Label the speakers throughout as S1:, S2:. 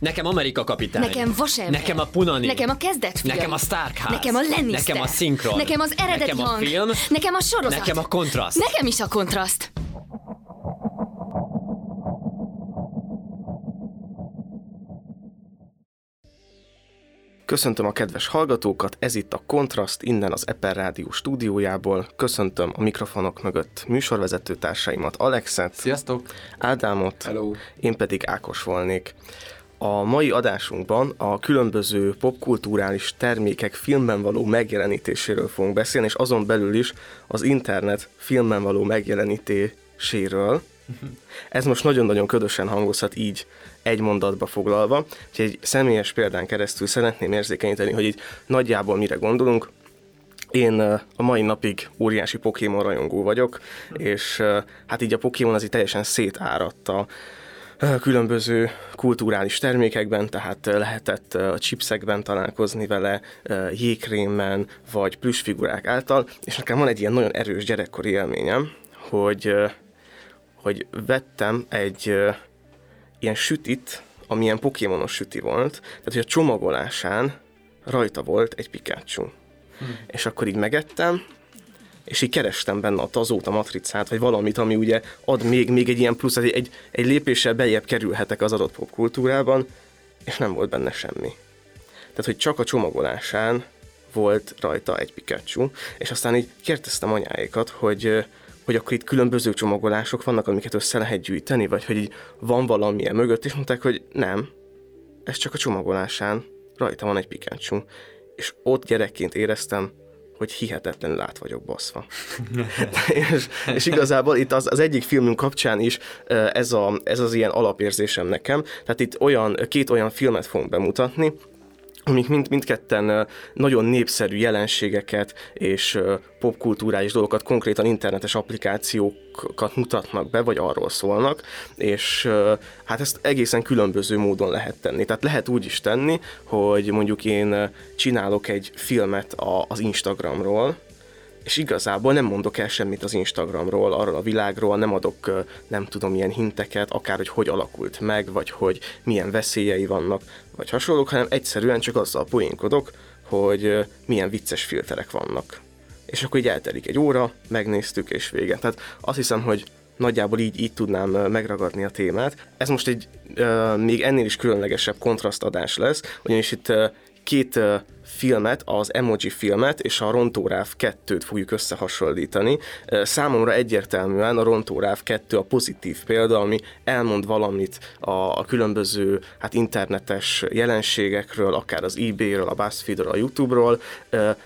S1: Nekem Amerika kapitány.
S2: Nekem Vasember.
S1: Nekem a Punani.
S2: Nekem a kezdetfilm.
S1: Nekem a Starkház.
S2: Nekem a Lannister.
S1: Nekem a szinkron.
S2: Nekem az eredeti
S1: Nekem a
S2: hang.
S1: film.
S2: Nekem a sorozat.
S1: Nekem a kontraszt.
S2: Nekem is a kontraszt.
S3: Köszöntöm a kedves hallgatókat, ez itt a Kontraszt innen az Eper Rádió stúdiójából. Köszöntöm a mikrofonok mögött műsorvezető társaimat, Alexet,
S4: Sziasztok!
S3: Ádámot,
S4: Hello!
S3: én pedig Ákos volnék. A mai adásunkban a különböző popkulturális termékek filmben való megjelenítéséről fogunk beszélni, és azon belül is az internet filmben való megjelenítéséről. Ez most nagyon-nagyon ködösen hangozhat így egy mondatba foglalva, úgyhogy egy személyes példán keresztül szeretném érzékenyíteni, hogy így nagyjából mire gondolunk. Én a mai napig óriási Pokémon rajongó vagyok, és hát így a Pokémon az így teljesen szétáradta különböző kulturális termékekben, tehát lehetett a chipsekben találkozni vele, jégkrémben, vagy plüssfigurák által, és nekem van egy ilyen nagyon erős gyerekkori élményem, hogy, hogy vettem egy ilyen sütit, ami ilyen pokémonos süti volt, tehát hogy a csomagolásán rajta volt egy Pikachu. Hmm. És akkor így megettem, és így kerestem benne a azóta matricát, vagy valamit, ami ugye ad még, még egy ilyen plusz, egy, egy, lépéssel beljebb kerülhetek az adott popkultúrában, és nem volt benne semmi. Tehát, hogy csak a csomagolásán volt rajta egy Pikachu, és aztán így kérdeztem anyáékat, hogy, hogy akkor itt különböző csomagolások vannak, amiket össze lehet gyűjteni, vagy hogy így van valamilyen mögött, és mondták, hogy nem, ez csak a csomagolásán rajta van egy Pikachu. És ott gyerekként éreztem, hogy hihetetlenül át vagyok baszva. és, és igazából itt az, az egyik filmünk kapcsán is ez, a, ez az ilyen alapérzésem nekem. Tehát itt olyan, két olyan filmet fogunk bemutatni, amik mind, mindketten nagyon népszerű jelenségeket és popkulturális dolgokat, konkrétan internetes applikációkat mutatnak be, vagy arról szólnak, és hát ezt egészen különböző módon lehet tenni. Tehát lehet úgy is tenni, hogy mondjuk én csinálok egy filmet az Instagramról, és igazából nem mondok el semmit az Instagramról, arról a világról, nem adok, nem tudom, ilyen hinteket, akár hogy hogy alakult meg, vagy hogy milyen veszélyei vannak, vagy hasonlók, hanem egyszerűen csak azzal poénkodok, hogy milyen vicces filterek vannak. És akkor így eltelik egy óra, megnéztük, és vége. Tehát azt hiszem, hogy nagyjából így, így tudnám megragadni a témát. Ez most egy ö, még ennél is különlegesebb kontrasztadás lesz, ugyanis itt ö, két filmet, az Emoji filmet és a Rontóráv 2-t fogjuk összehasonlítani. Számomra egyértelműen a Rontóráv 2 a pozitív példa, ami elmond valamit a, a különböző hát internetes jelenségekről, akár az eBay-ről, a BuzzFeed-ről, a YouTube-ról,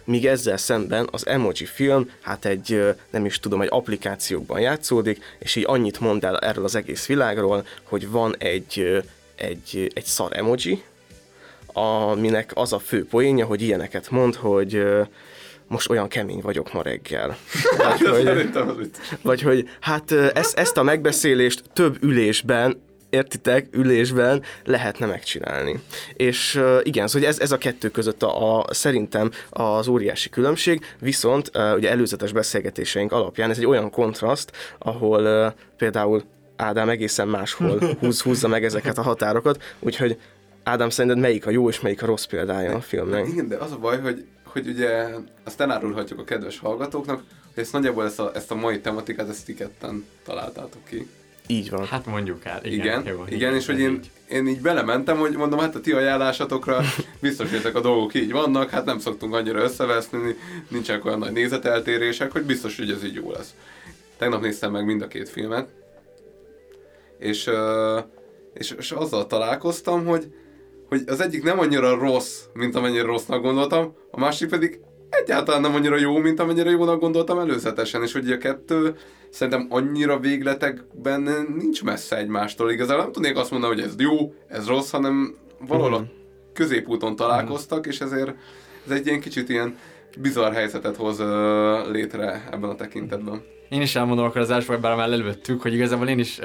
S3: míg ezzel szemben az Emoji film, hát egy, nem is tudom, egy applikációkban játszódik, és így annyit mond el erről az egész világról, hogy van egy, egy, egy szar emoji, aminek az a fő poénja, hogy ilyeneket mond, hogy most olyan kemény vagyok ma reggel. Vagy, hogy, vagy hogy hát ezt, ezt a megbeszélést több ülésben értitek, ülésben lehetne megcsinálni. És uh, igen, szóval ez, ez a kettő között a, a, szerintem az óriási különbség, viszont uh, ugye előzetes beszélgetéseink alapján ez egy olyan kontraszt, ahol uh, például Ádám egészen máshol húz, húzza meg ezeket a határokat, úgyhogy Ádám, szerinted melyik a jó és melyik a rossz példája a filmnek?
S4: Igen, de az a baj, hogy, hogy ugye azt elárulhatjuk a kedves hallgatóknak, hogy ezt nagyjából ezt a, ezt a mai tematikát, ezt ti ketten találtátok ki.
S3: Így van.
S5: Hát mondjuk el.
S4: Igen,
S5: Igen, jó,
S4: igen és hogy én,
S5: így.
S4: én így belementem, hogy mondom, hát a ti ajánlásatokra biztos, hogy ezek a dolgok így vannak, hát nem szoktunk annyira összeveszni, nincsenek olyan nagy nézeteltérések, hogy biztos, hogy ez így jó lesz. Tegnap néztem meg mind a két filmet, és, és, és azzal találkoztam, hogy, hogy az egyik nem annyira rossz, mint amennyire rossznak gondoltam, a másik pedig egyáltalán nem annyira jó, mint amennyire jónak gondoltam előzetesen, és hogy a kettő szerintem annyira végletekben nincs messze egymástól. Igazából nem tudnék azt mondani, hogy ez jó, ez rossz, hanem valahol a középúton találkoztak, és ezért ez egy ilyen kicsit ilyen bizarr helyzetet hoz létre ebben a tekintetben.
S5: Én is elmondom akkor az első, bár már elővettük, hogy igazából én is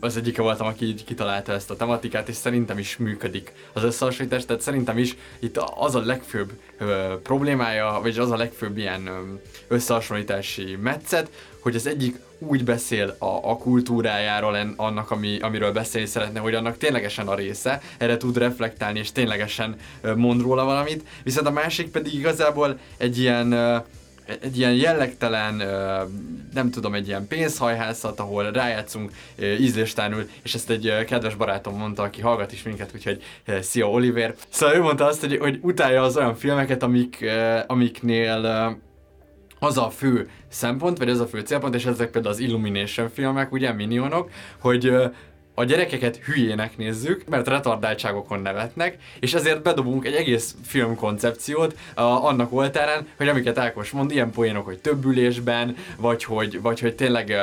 S5: az egyike voltam, aki így kitalálta ezt a tematikát, és szerintem is működik az összehasonlítás, tehát szerintem is itt az a legfőbb e, problémája, vagy az a legfőbb ilyen e, összehasonlítási metszet, hogy az egyik úgy beszél a, a kultúrájáról, en, annak, ami, amiről beszélni szeretne, hogy annak ténylegesen a része, erre tud reflektálni, és ténylegesen ö, mond róla valamit, viszont a másik pedig igazából egy ilyen ö, egy ilyen jellegtelen, nem tudom, egy ilyen pénzhajhászat, ahol rájátszunk ízléstánul, és ezt egy kedves barátom mondta, aki hallgat is minket, úgyhogy szia Oliver. Szóval ő mondta azt, hogy, hogy utálja az olyan filmeket, amik, amiknél az a fő szempont, vagy az a fő célpont, és ezek például az Illumination filmek, ugye, minionok, hogy a gyerekeket hülyének nézzük, mert retardáltságokon nevetnek, és ezért bedobunk egy egész filmkoncepciót a, annak oltárán, hogy amiket Ákos mond, ilyen poénok, hogy több ülésben, vagy hogy, vagy hogy tényleg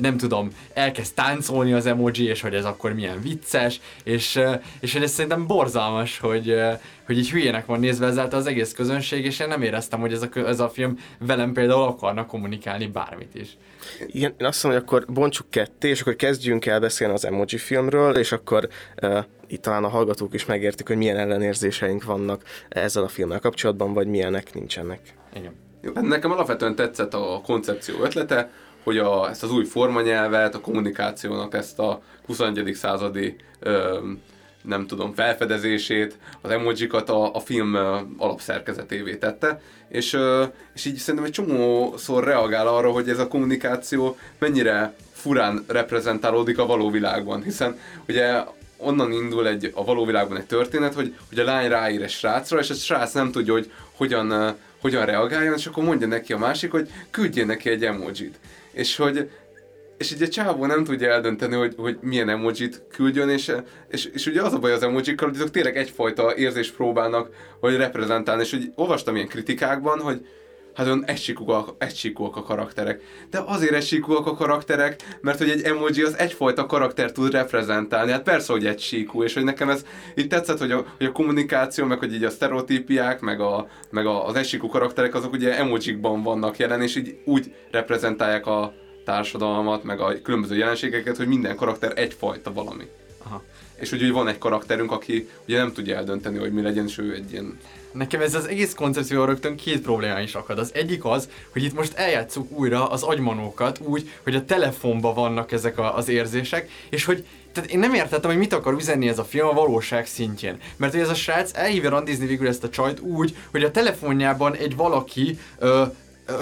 S5: nem tudom, elkezd táncolni az emoji, és hogy ez akkor milyen vicces, és, és hogy ez szerintem borzalmas, hogy, hogy így hülyének van nézve ezáltal az egész közönség, és én nem éreztem, hogy ez a, ez a film velem például akarna kommunikálni bármit is.
S3: Igen, én azt mondom, hogy akkor bontsuk ketté, és akkor kezdjünk el beszélni az emoji filmről, és akkor uh, itt talán a hallgatók is megértik, hogy milyen ellenérzéseink vannak ezzel a filmmel kapcsolatban, vagy milyenek nincsenek.
S5: Igen.
S4: Jó, hát Nekem alapvetően tetszett a koncepció ötlete, hogy a, ezt az új formanyelvet, a kommunikációnak ezt a 21. századi ö, nem tudom, felfedezését, az emojikat a, a film alapszerkezetévé tette, és, és így szerintem egy csomószor reagál arra, hogy ez a kommunikáció mennyire furán reprezentálódik a való világban, hiszen ugye onnan indul egy, a való világban egy történet, hogy, hogy a lány ráír egy srácra, és a srác nem tudja, hogy hogyan, hogyan reagáljon, és akkor mondja neki a másik, hogy küldjél neki egy emojit. És hogy és így a csávó nem tudja eldönteni, hogy, hogy milyen emojit küldjön, és, és, és ugye az a baj az emojikkal, hogy azok tényleg egyfajta érzést próbálnak, hogy reprezentálni, és hogy olvastam ilyen kritikákban, hogy hát olyan egysíkúak, egysíkúak a karakterek. De azért egysíkúak a karakterek, mert hogy egy emoji az egyfajta karakter tud reprezentálni. Hát persze, hogy egysíkú, és hogy nekem ez itt tetszett, hogy a, hogy a kommunikáció, meg hogy így a sztereotípiák, meg, a, meg a, az egysíkú karakterek, azok ugye emojikban vannak jelen, és így úgy reprezentálják a társadalmat, meg a különböző jelenségeket, hogy minden karakter egyfajta valami.
S5: Aha.
S4: És ugye van egy karakterünk, aki ugye nem tudja eldönteni, hogy mi legyen, és ő egy ilyen
S5: Nekem ez az egész koncepció rögtön két probléma is akad. Az egyik az, hogy itt most eljátszuk újra az agymanókat úgy, hogy a telefonban vannak ezek a, az érzések, és hogy tehát én nem értettem, hogy mit akar üzenni ez a film a valóság szintjén. Mert hogy ez a srác elhívja randizni végül ezt a csajt úgy, hogy a telefonjában egy valaki ö,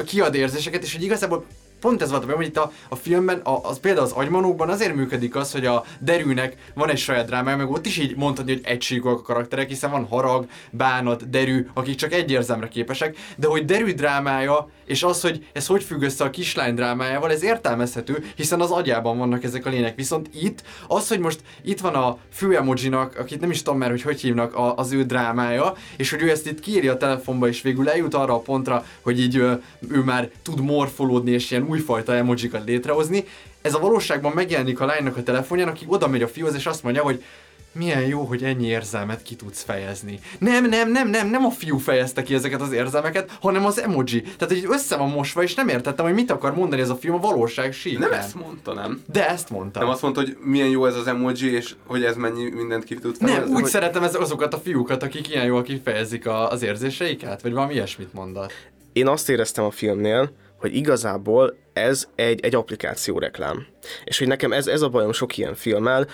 S5: kiad érzéseket, és hogy igazából pont ez volt a bajom, hogy itt a, a filmben, a, az például az agymanókban azért működik az, hogy a derűnek van egy saját drámája, meg ott is így mondhatni, hogy egységűek a karakterek, hiszen van harag, bánat, derű, akik csak egy érzelmre képesek, de hogy derű drámája, és az, hogy ez hogy függ össze a kislány drámájával, ez értelmezhető, hiszen az agyában vannak ezek a lények. Viszont itt, az, hogy most itt van a fő emojinak, akit nem is tudom már, hogy hogy hívnak a, az ő drámája, és hogy ő ezt itt kiírja a telefonba, és végül eljut arra a pontra, hogy így ő, ő már tud morfolódni, és ilyen újfajta emojikat létrehozni. Ez a valóságban megjelenik a lánynak a telefonján, aki oda megy a fiúhoz, és azt mondja, hogy milyen jó, hogy ennyi érzelmet ki tudsz fejezni. Nem, nem, nem, nem, nem a fiú fejezte ki ezeket az érzelmeket, hanem az emoji. Tehát, hogy össze van mosva, és nem értettem, hogy mit akar mondani ez a film a valóság síkán.
S4: Nem ezt mondta, nem?
S5: De ezt mondta.
S4: Nem azt mondta, hogy milyen jó ez az emoji, és hogy ez mennyi mindent ki tud
S5: nem, úgy
S4: hogy...
S5: szeretem ez, azokat a fiúkat, akik ilyen jól kifejezik a, az érzéseiket, vagy valami ilyesmit mondat.
S3: Én azt éreztem a filmnél, hogy igazából ez egy, egy applikáció reklám. És hogy nekem ez, ez a bajom sok ilyen filmmel,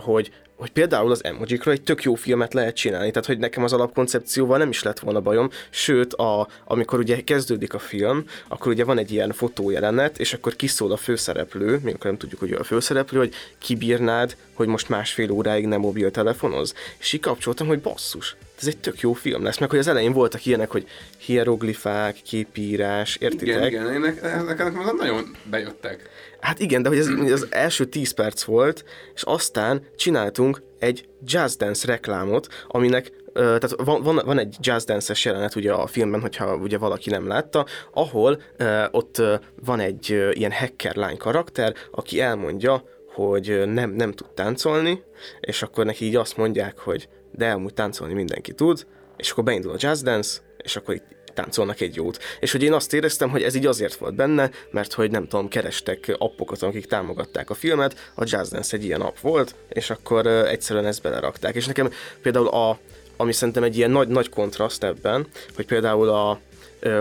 S3: hogy hogy például az emojikról egy tök jó filmet lehet csinálni, tehát hogy nekem az alapkoncepcióval nem is lett volna bajom, sőt, a, amikor ugye kezdődik a film, akkor ugye van egy ilyen fotójelenet, és akkor kiszól a főszereplő, még akkor nem tudjuk, hogy ő a főszereplő, hogy kibírnád, hogy most másfél óráig nem mobiltelefonoz. És így kapcsoltam, hogy basszus, ez egy tök jó film lesz, meg hogy az elején voltak ilyenek, hogy hieroglifák, képírás, értitek?
S4: Igen, igen, én nekem, nekem nagyon bejöttek.
S3: Hát igen, de hogy ez az első 10 perc volt, és aztán csináltunk egy jazz dance reklámot, aminek tehát van, van, van egy jazz dance-es jelenet ugye a filmben, hogyha ugye valaki nem látta, ahol ott van egy ilyen hacker lány karakter, aki elmondja, hogy nem, nem tud táncolni, és akkor neki így azt mondják, hogy de amúgy táncolni mindenki tud, és akkor beindul a jazz dance, és akkor itt táncolnak egy jót. És hogy én azt éreztem, hogy ez így azért volt benne, mert hogy nem tudom, kerestek appokat, akik támogatták a filmet, a Jazz Dance egy ilyen app volt, és akkor egyszerűen ezt belerakták. És nekem például a, ami szerintem egy ilyen nagy, nagy kontraszt ebben, hogy például a,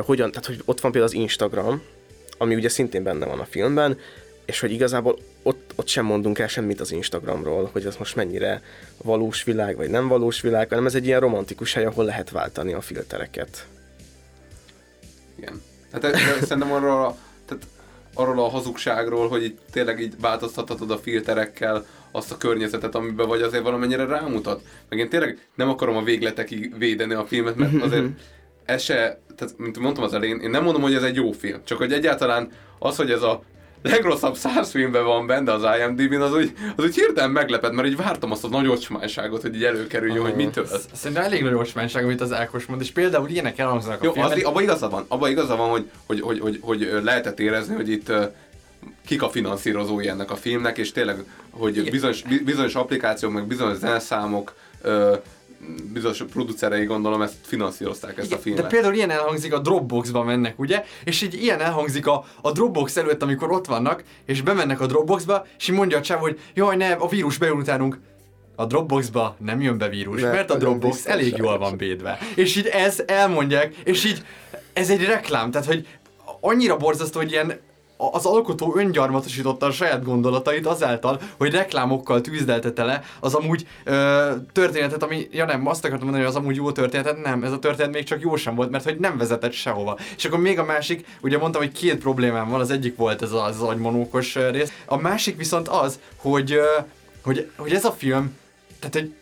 S3: hogyan, tehát hogy ott van például az Instagram, ami ugye szintén benne van a filmben, és hogy igazából ott, ott sem mondunk el semmit az Instagramról, hogy ez most mennyire valós világ, vagy nem valós világ, hanem ez egy ilyen romantikus hely, ahol lehet váltani a filtereket.
S4: Igen. Hát ez szerintem arról a, tehát arról a hazugságról, hogy itt tényleg így változtathatod a filterekkel azt a környezetet, amiben vagy azért valamennyire rámutat. Meg én tényleg nem akarom a végletekig védeni a filmet, mert azért ez se, tehát mint mondtam az elején, én nem mondom, hogy ez egy jó film, csak hogy egyáltalán az, hogy ez a legrosszabb száz filmben van benne az IMDb-n, az úgy, az úgy hirtelen meglepett, mert így vártam azt a nagy ocsmányságot, hogy így előkerüljön, hogy mitől.
S5: Szerintem elég nagy ocsmányság, amit az Ákos mond, és például ilyenek elhangzanak a
S4: Jó,
S5: filmben.
S4: az, abban igazad van, abban igazad van, hogy, hogy, hogy, hogy, hogy lehetett érezni, hogy itt kik a finanszírozói ennek a filmnek, és tényleg, hogy bizonyos, bi- bizonyos applikációk, meg bizonyos zeneszámok, bizonyos producerei gondolom ezt finanszírozták ezt a
S5: Igen,
S4: filmet.
S5: De például ilyen elhangzik a Dropboxba mennek, ugye? És így ilyen elhangzik a, a Dropbox előtt, amikor ott vannak, és bemennek a Dropboxba, és így mondja a csáv, hogy jaj, ne, a vírus bejön utánunk. A Dropboxba nem jön be vírus,
S3: Mert
S5: mert a Dropbox elég jól van védve. És így ez elmondják, és így ez egy reklám, tehát hogy annyira borzasztó, hogy ilyen az alkotó öngyarmatosította a saját gondolatait azáltal, hogy reklámokkal tűzdeltette le az amúgy ö, történetet, ami, ja nem, azt akartam mondani, hogy az amúgy jó történetet, nem, ez a történet még csak jó sem volt, mert hogy nem vezetett sehova. És akkor még a másik, ugye mondtam, hogy két problémám van, az egyik volt ez az, az agymonókos ö, rész, a másik viszont az, hogy, ö, hogy, hogy ez a film, tehát hogy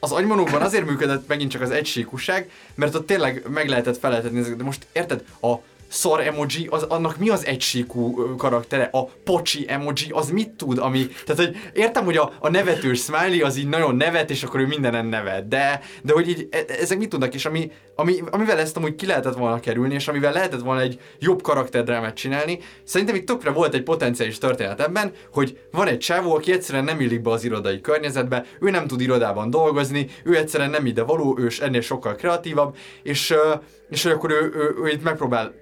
S5: az agymonókban azért működött megint csak az egysíkusság, mert ott tényleg meg lehetett feleltetni ezeket, de most érted, a szar emoji, az, annak mi az egysíkú karaktere, a pocsi emoji, az mit tud, ami, tehát hogy értem, hogy a, a nevetős smiley az így nagyon nevet, és akkor ő mindenen nevet, de, de hogy így e- ezek mit tudnak, és ami, ami, amivel ezt amúgy ki lehetett volna kerülni, és amivel lehetett volna egy jobb karakterdrámát csinálni, szerintem itt tökre volt egy potenciális történet ebben, hogy van egy csávó, aki egyszerűen nem illik be az irodai környezetbe, ő nem tud irodában dolgozni, ő egyszerűen nem ide való, ő ennél sokkal kreatívabb, és, és akkor ő, ő, ő itt megpróbál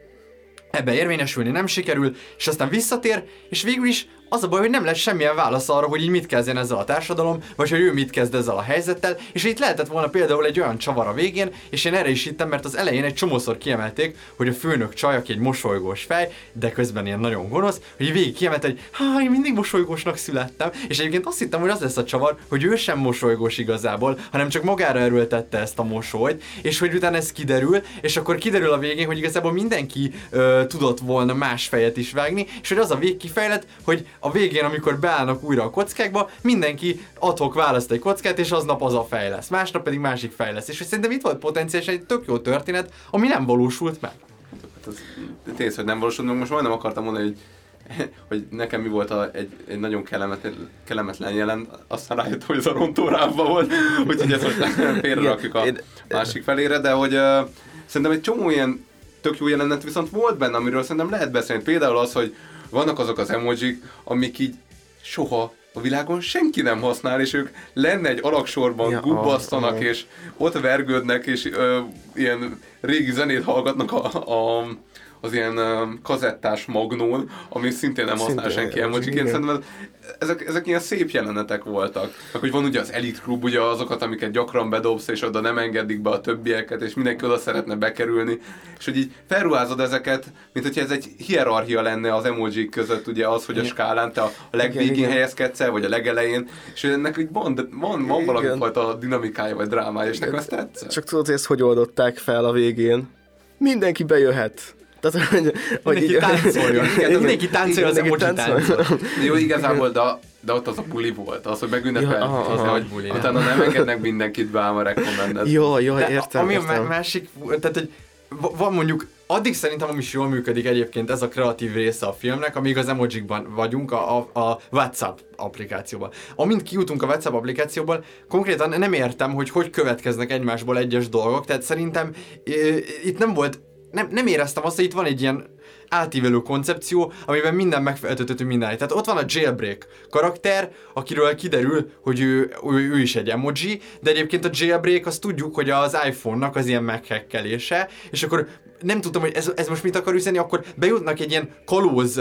S5: ebbe érvényesülni nem sikerül, és aztán visszatér, és végül is az a baj, hogy nem lett semmilyen válasz arra, hogy így mit kezdjen ezzel a társadalom, vagy hogy ő mit kezd ezzel a helyzettel, és itt lehetett volna például egy olyan csavar a végén, és én erre is hittem, mert az elején egy csomószor kiemelték, hogy a főnök csaj, aki egy mosolygós fej, de közben ilyen nagyon gonosz, hogy végig kiemelte, hogy hát én mindig mosolygósnak születtem, és egyébként azt hittem, hogy az lesz a csavar, hogy ő sem mosolygós igazából, hanem csak magára erőltette ezt a mosolyt, és hogy utána ez kiderül, és akkor kiderül a végén, hogy igazából mindenki ö, tudott volna más fejet is vágni, és hogy az a végkifejlet, hogy a végén, amikor beállnak újra a kockákba, mindenki adhok választ egy kockát, és aznap az a fej lesz. Másnap pedig másik fej lesz. És hogy szerintem itt volt potenciálisan egy tök jó történet, ami nem valósult meg.
S4: Hát az tényleg, hogy nem valósult, meg most majdnem akartam mondani, hogy hogy nekem mi volt a, egy, egy nagyon kellemetlen, kellemetlen jelen, aztán rájöttem, hogy ez a rontórámban volt, úgyhogy ezt most félrerakjuk a
S3: Én-
S4: másik felére, de hogy uh, szerintem egy csomó ilyen tök jó jelenet viszont volt benne, amiről szerintem lehet beszélni. Például az, hogy vannak azok az emojik, amik így soha a világon senki nem használ, és ők lenne egy alaksorban
S3: Ja,
S4: ja, gubbasztanak,
S3: ah,
S4: és ott vergődnek, és ö, ilyen régi zenét hallgatnak a, a az ilyen kazettás magnón, ami szintén nem használ
S3: Szintén
S4: senki
S3: emoji,
S4: emojiként. Szerintem ez- ezek, ezek ilyen szép jelenetek voltak. Meg hogy van ugye az Elite Club, ugye azokat, amiket gyakran bedobsz, és oda nem engedik be a többieket, és mindenki oda szeretne bekerülni. És hogy így felruházod ezeket, mint hogyha ez egy hierarchia lenne az emojik között, ugye az, hogy a skálán te a legvégén
S3: igen.
S4: helyezkedsz el, vagy a legelején, és hogy ennek így van, van, van valami fajta dinamikája, vagy drámája, és nekem ez tetszett.
S3: Csak tudod, hogy ezt hogy oldották fel a végén? Mindenki bejöhet. Tehát, hogy, hogy
S5: Mindenki táncoljon.
S3: Igen,
S5: Mindenki táncoljon az
S3: mindenki
S5: táncot.
S4: De jó, igazából, de, de ott az a buli volt, az, hogy megünnepelték,
S3: Ja, aha,
S4: az,
S3: aha.
S4: hogy
S5: Buli,
S4: utána nem engednek mindenkit be, ám a recommended.
S3: Jó, jó,
S5: De
S3: értem,
S5: ami a
S3: értem.
S5: má- másik, tehát hogy va- van mondjuk, addig szerintem ami is jól működik egyébként ez a kreatív része a filmnek, amíg az emojikban vagyunk a, a, a WhatsApp applikációban. Amint kijutunk a WhatsApp applikációból, konkrétan nem értem, hogy hogy következnek egymásból egyes dolgok, tehát szerintem ö, itt nem volt, nem, nem éreztem azt, hogy itt van egy ilyen átívelő koncepció, amiben minden megfeleltető mindenit. Tehát ott van a jailbreak karakter, akiről kiderül, hogy ő, ő, ő is egy emoji, de egyébként a jailbreak azt tudjuk, hogy az iPhone-nak az ilyen meghekkelése, és akkor nem tudtam, hogy ez, ez most mit akar üzenni, akkor bejutnak egy ilyen kalóz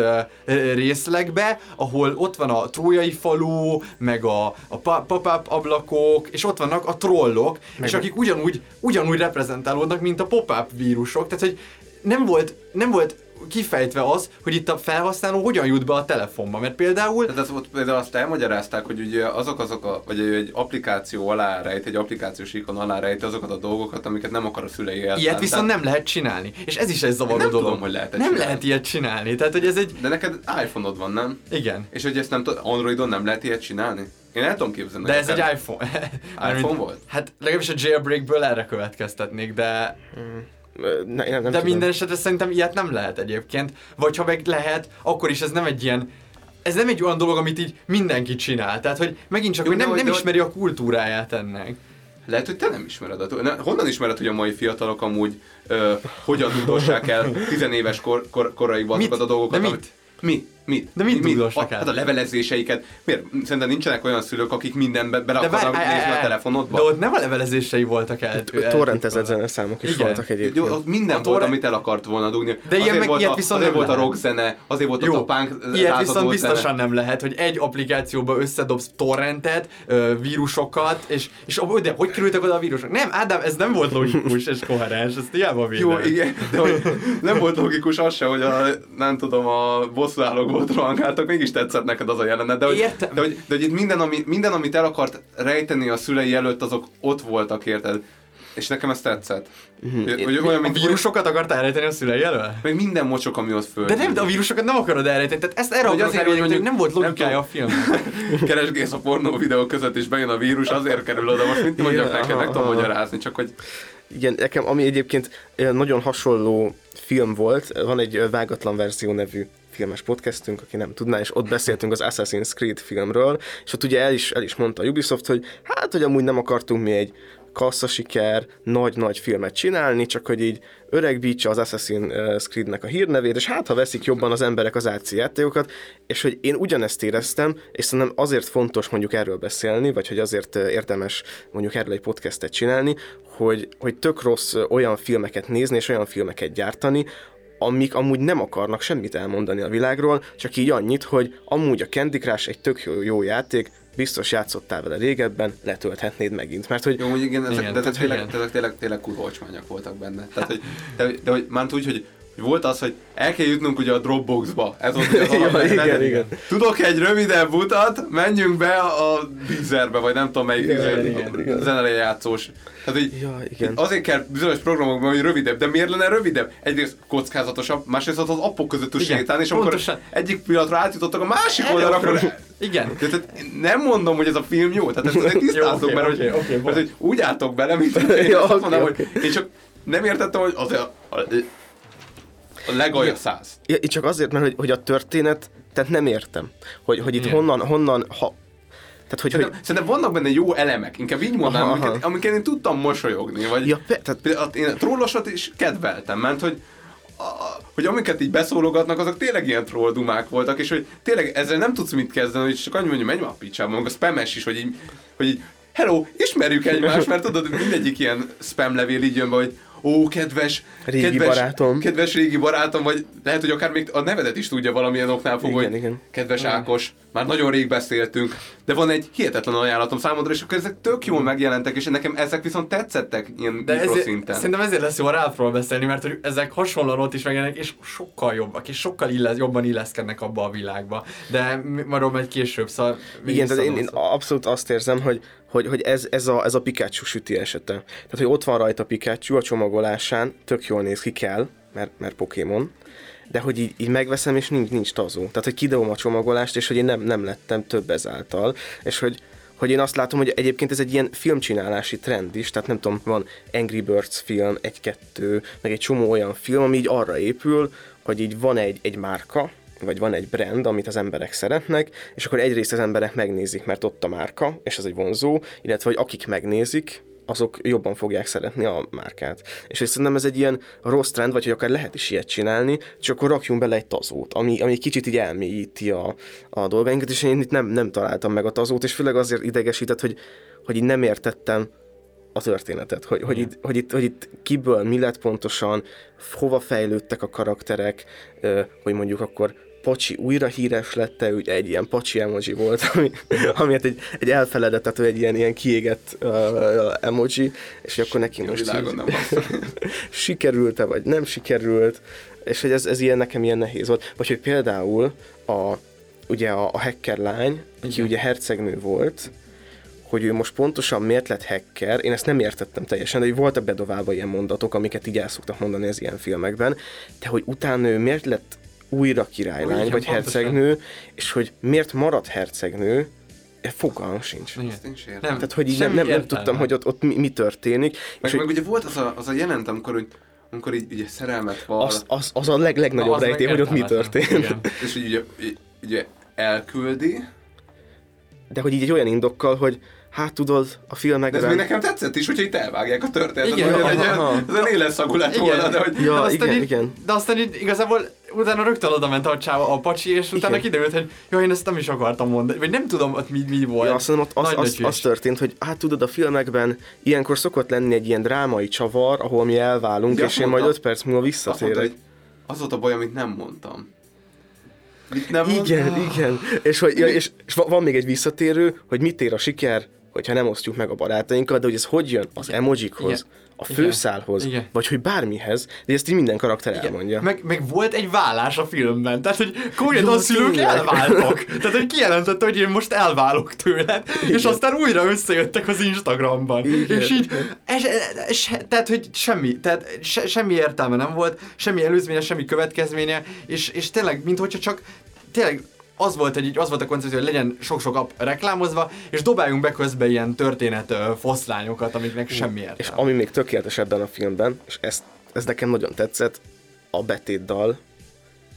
S5: részlegbe, ahol ott van a trójai falu, meg a, a pop-up ablakok, és ott vannak a trollok, és akik ugyanúgy, ugyanúgy reprezentálódnak, mint a pop-up vírusok, tehát hogy nem volt, nem volt kifejtve az, hogy itt a felhasználó hogyan jut be a telefonba, mert például
S4: Tehát az, ott például azt elmagyarázták, hogy ugye azok azok a, vagy egy applikáció alá rejt, egy applikációs ikon alá rejt azokat a dolgokat, amiket nem akar a szülei érteni.
S5: ilyet viszont nem lehet csinálni. És ez is egy zavaró
S4: nem
S5: dolog.
S4: tudom, hogy lehet
S5: Nem
S4: csinálni.
S5: lehet ilyet csinálni. Tehát, hogy ez egy...
S4: De neked iPhone-od van, nem?
S5: Igen.
S4: És hogy ezt nem tud, Androidon nem lehet ilyet csinálni? Én el tudom képzelni.
S5: De ez egy iPhone.
S4: iPhone volt?
S5: Hát legalábbis a jailbreakből erre következtetnék, de,
S3: Ö, Ne, én nem
S5: de
S3: tudom.
S5: minden esetre szerintem ilyet nem lehet egyébként. Vagy ha meg lehet, akkor is ez nem egy ilyen ez nem egy olyan dolog, amit így mindenki csinál. Tehát, hogy megint csak,
S4: Jó,
S5: hogy nem, nem ismeri a kultúráját ennek.
S4: Lehet, hogy te nem ismered. A, ne, honnan ismered, hogy a mai fiatalok amúgy ö, hogyan tudossák el tizenéves kor, kor, koraikban azokat a dolgokat?
S5: De mit?
S4: amit- Mi? Mit?
S5: De mit
S4: mi,
S5: tudossák
S4: a,
S5: el?
S4: Hát a levelezéseiket. Miért? Szerintem nincsenek olyan szülők, akik mindenbe bele akarnak nézni a telefonodba?
S5: De ott nem a levelezései voltak el.
S3: Torrentezett zeneszámok is
S5: Igen.
S3: voltak egyébként.
S4: Minden
S5: A
S4: volt, amit el akart volna dugni.
S5: De ilyen
S4: azért
S5: meg-
S4: volt
S5: ilyet
S4: a,
S5: viszont
S4: azért volt a rockzene, azért volt a topánk
S5: ilyet viszont biztosan nem lehet, hogy egy applikációba összedobsz torrentet, vírusokat, és, és de hogy kerültek oda a vírusok? Nem, Ádám, ez nem volt logikus és koherens, ezt hiába védem.
S4: Jó, igen, de hogy nem volt logikus az se, hogy a, nem tudom, a bosszúállókból rohangáltak, mégis tetszett neked az a jelenet, de hogy,
S5: Értem.
S4: de hogy, de hogy itt minden, ami, minden, amit el akart rejteni a szülei előtt, azok ott voltak, érted? És nekem ez tetszett. Hogy, hogy olyan,
S5: A
S4: mint
S5: vírusokat akart elrejteni a szülei elől?
S4: Meg minden mocsok, ami ott föl.
S5: De nem, de a vírusokat nem akarod elrejteni, tehát ezt erre
S4: Hogy azért,
S5: elérni,
S4: hogy
S5: nem volt logikája
S4: nem
S5: a filmnek.
S4: Keresgész a pornó videó között, és bejön a vírus, azért kerül oda. Most mit mondjak
S3: Ja,
S4: neked, meg tudom magyarázni, csak hogy
S3: Igen, nekem, ami egyébként nagyon hasonló film volt, van egy Vágatlan verzió nevű filmes podcastünk, aki nem tudná, és ott beszéltünk az Assassin's Creed filmről, és ott ugye el is, el is mondta a Ubisoft, hogy hát, hogy amúgy nem akartunk mi egy kasszasiker, nagy-nagy filmet csinálni, csak hogy így öregbítsa az Assassin's Creed-nek a hírnevét, és hát ha veszik jobban az emberek az AC játékokat, és hogy én ugyanezt éreztem, és szerintem azért fontos mondjuk erről beszélni, vagy hogy azért ö, érdemes mondjuk erről egy podcastet csinálni, hogy, hogy tök rossz ö, olyan filmeket nézni, és olyan filmeket gyártani, amik amúgy nem akarnak semmit elmondani a világról, csak így annyit, hogy amúgy a Candy Crush egy tök jó, jó játék, biztos játszottál vele régebben, letölthetnéd megint, mert hogy
S4: Jó, hogy igen, ezek,
S5: Igen,
S4: de ezek
S5: tehát
S4: tényleg, tényleg, tényleg, tényleg kurva voltak benne. Tehát, hogy, de, de hogy már úgy, hogy volt az, hogy el kell jutnunk ugye a Dropboxba. Ez volt ugye az
S3: Ja,
S4: alapvető.
S3: igen, igen.
S4: Tudok egy rövidebb utat, menjünk be a Deezerbe, vagy nem tudom melyik
S3: Igen,
S4: izé-
S3: igen, igen.
S4: zenelei játszós. Tehát, hogy
S3: Ja, igen.
S4: Azért kell bizonyos programokban, hogy rövidebb, de miért lenne rövidebb? Egyrészt kockázatosabb, másrészt az appok között
S5: Igen,
S4: sétálni, és amikor
S5: pontosan.
S4: egyik pillanatra átjutottak a másik oldalra, akkor
S5: Igen.
S4: tehát nem mondom, hogy ez a film jó, tehát ezt tisztázzuk, mert, hogy,
S5: oké,
S4: mert hogy úgy álltok bele, mint
S3: Ja,
S4: azt
S3: oké,
S4: mondanám,
S3: oké.
S4: hogy én csak nem értettem, hogy az a, a, a legalja száz.
S3: Ja, csak azért, mert hogy, hogy a történet, tehát nem értem, hogy, hogy itt
S5: Igen.
S3: honnan, honnan, ha, tehát hogy, hogy
S4: Szerintem, szerintem vannak benne jó elemek, inkább így mondanám,
S3: Aha,
S4: amiket,
S3: aha.
S4: amiket én tudtam mosolyogni, vagy
S3: ja, pe, tehát,
S4: én a trollosat is kedveltem, mert hogy a, hogy amiket így beszólogatnak, azok tényleg ilyen troll dumák voltak, és hogy tényleg ezzel nem tudsz mit kezdeni, hogy csak annyi mondja, menj már a picsába, meg a spames is, hogy így, hogy így hello, ismerjük egymást, mert tudod, hogy mindegyik ilyen spam levél így jön be, hogy ó, kedves,
S3: Régi
S4: kedves,
S3: barátom.
S4: kedves régi barátom, vagy lehet, hogy akár még a nevedet is tudja valamilyen oknál fogva,
S3: Igen,
S4: hogy
S3: igen.
S4: kedves Ákos, már nagyon rég beszéltünk, de van egy hihetetlen ajánlatom számodra, és akkor ezek tök jól megjelentek, és nekem ezek viszont tetszettek ilyen
S5: De ezért,
S4: mikroszinten.
S5: szerintem ezért lesz jó a Ralphról beszélni, mert hogy ezek hasonlóan ott is megjelennek, és sokkal jobbak, és sokkal illesz, jobban illeszkednek abba a világba. De arról majd később, szóval...
S3: Igen, tehát én, én abszolút azt érzem, hogy, hogy, hogy ez, ez, a, ez a Pikachu süti esete. Tehát, hogy ott van rajta Pikachu a csomagolásán, tök jól néz ki kell, mert, mert Pokémon, de hogy így, így megveszem, és nincs, nincs tazó. Tehát, hogy kidobom a csomagolást, és hogy én nem, nem lettem több ezáltal, és hogy, hogy én azt látom, hogy egyébként ez egy ilyen filmcsinálási trend is, tehát nem tudom, van Angry Birds film, egy-kettő, meg egy csomó olyan film, ami így arra épül, hogy így van egy, egy márka, vagy van egy brand, amit az emberek szeretnek, és akkor egyrészt az emberek megnézik, mert ott a márka, és ez egy vonzó, illetve hogy akik megnézik, azok jobban fogják szeretni a márkát. És szerintem ez egy ilyen rossz trend, vagy hogy akár lehet is ilyet csinálni, csak akkor rakjunk bele egy tazót, ami, ami kicsit így elmélyíti a, a dolgainkat, és én itt nem, nem találtam meg a tazót, és főleg azért idegesített, hogy, hogy így nem értettem a történetet, hogy, hogy, itt, hogy, itt, hogy itt kiből mi lett pontosan, hova fejlődtek a karakterek, hogy mondjuk akkor Pacsi újra híres lett ő egy ilyen pacsi emoji volt, ami, ami hát egy, egy elfeledett, tehát egy ilyen, ilyen kiégett uh, emoji, és hogy akkor neki most így,
S4: nem
S3: sikerült-e, vagy nem sikerült, és hogy ez, ez ilyen nekem ilyen nehéz volt. Vagy hogy például a, ugye a, a hacker lány, aki
S5: Igen.
S3: ugye hercegnő volt, hogy ő most pontosan miért lett hacker, én ezt nem értettem teljesen, de hogy voltak bedobálva ilyen mondatok, amiket így el szoktak mondani az ilyen filmekben, de hogy utána ő miért lett újra királylány,
S5: Igen,
S3: vagy
S5: pontosan.
S3: hercegnő, és hogy miért maradt hercegnő, e, fogalmam sincs.
S5: Igen.
S4: Azt én sem értem.
S5: Nem,
S3: Tehát, hogy így nem, nem, nem tudtam, hogy ott, ott mi, mi történik.
S4: Meg,
S3: és
S4: meg
S3: hogy
S4: ugye volt az a, az a jelent, amikor, hogy, amikor így ugye szerelmet val,
S3: az, az, az a leg, legnagyobb
S5: Az
S3: rejtély, hogy ott mi történt.
S5: Igen.
S4: és így ugye, így- ugye elküldi,
S3: De hogy így egy olyan indokkal, hogy hát tudod, a
S4: de ez
S3: filmekben...
S4: még nekem tetszett is, hogyha itt elvágják a történetet,
S5: Igen,
S4: hogy
S3: aha,
S4: ez egy lett
S5: Igen.
S4: volna, de hogy
S3: Ja,
S5: de aztán
S3: igen,
S5: így,
S3: igen.
S5: De aztán így igazából utána rögtön oda ment a csáva a pacsi, és utána
S3: Igen.
S5: kiderült, hogy jó, én ezt nem is akartam mondani. Vagy nem tudom, ott mi, mi volt.
S3: Ja, azt mondom, ott az, az, az, történt, hogy hát tudod, a filmekben ilyenkor szokott lenni egy ilyen drámai csavar, ahol mi elválunk,
S4: De
S3: és én majd
S4: mondta-
S3: 5 perc múlva
S4: mondta,
S3: visszatérek.
S4: hogy az volt a baj, amit nem mondtam. Mit nem
S3: Igen,
S4: mondtam?
S3: igen. És, hogy, ja, és, és va- van még egy visszatérő, hogy mit ér a siker, hogyha nem osztjuk meg a barátainkat, de hogy ez hogy jön az emojikhoz,
S5: Igen.
S3: A
S5: Igen.
S3: főszálhoz,
S5: Igen.
S3: vagy hogy bármihez, de ezt így minden karakter elmondja.
S5: Meg, meg volt egy vállás a filmben, tehát hogy komolyan
S3: Jó,
S5: a szülők
S3: tényleg.
S5: elváltak. Tehát hogy kijelentette, hogy én most elválok tőled, és aztán újra összejöttek az Instagramban.
S3: Igen.
S5: És így, és, és, tehát hogy semmi, tehát se, semmi értelme nem volt, semmi előzménye, semmi következménye, és, és tényleg, minthogyha csak tényleg az volt, egy, az volt a koncepció, hogy legyen sok-sok app reklámozva, és dobáljunk be közben ilyen történet foszlányokat, amiknek semmi értelme.
S3: És ami még tökéletes ebben a filmben, és ezt, ez nekem nagyon tetszett, a betétdal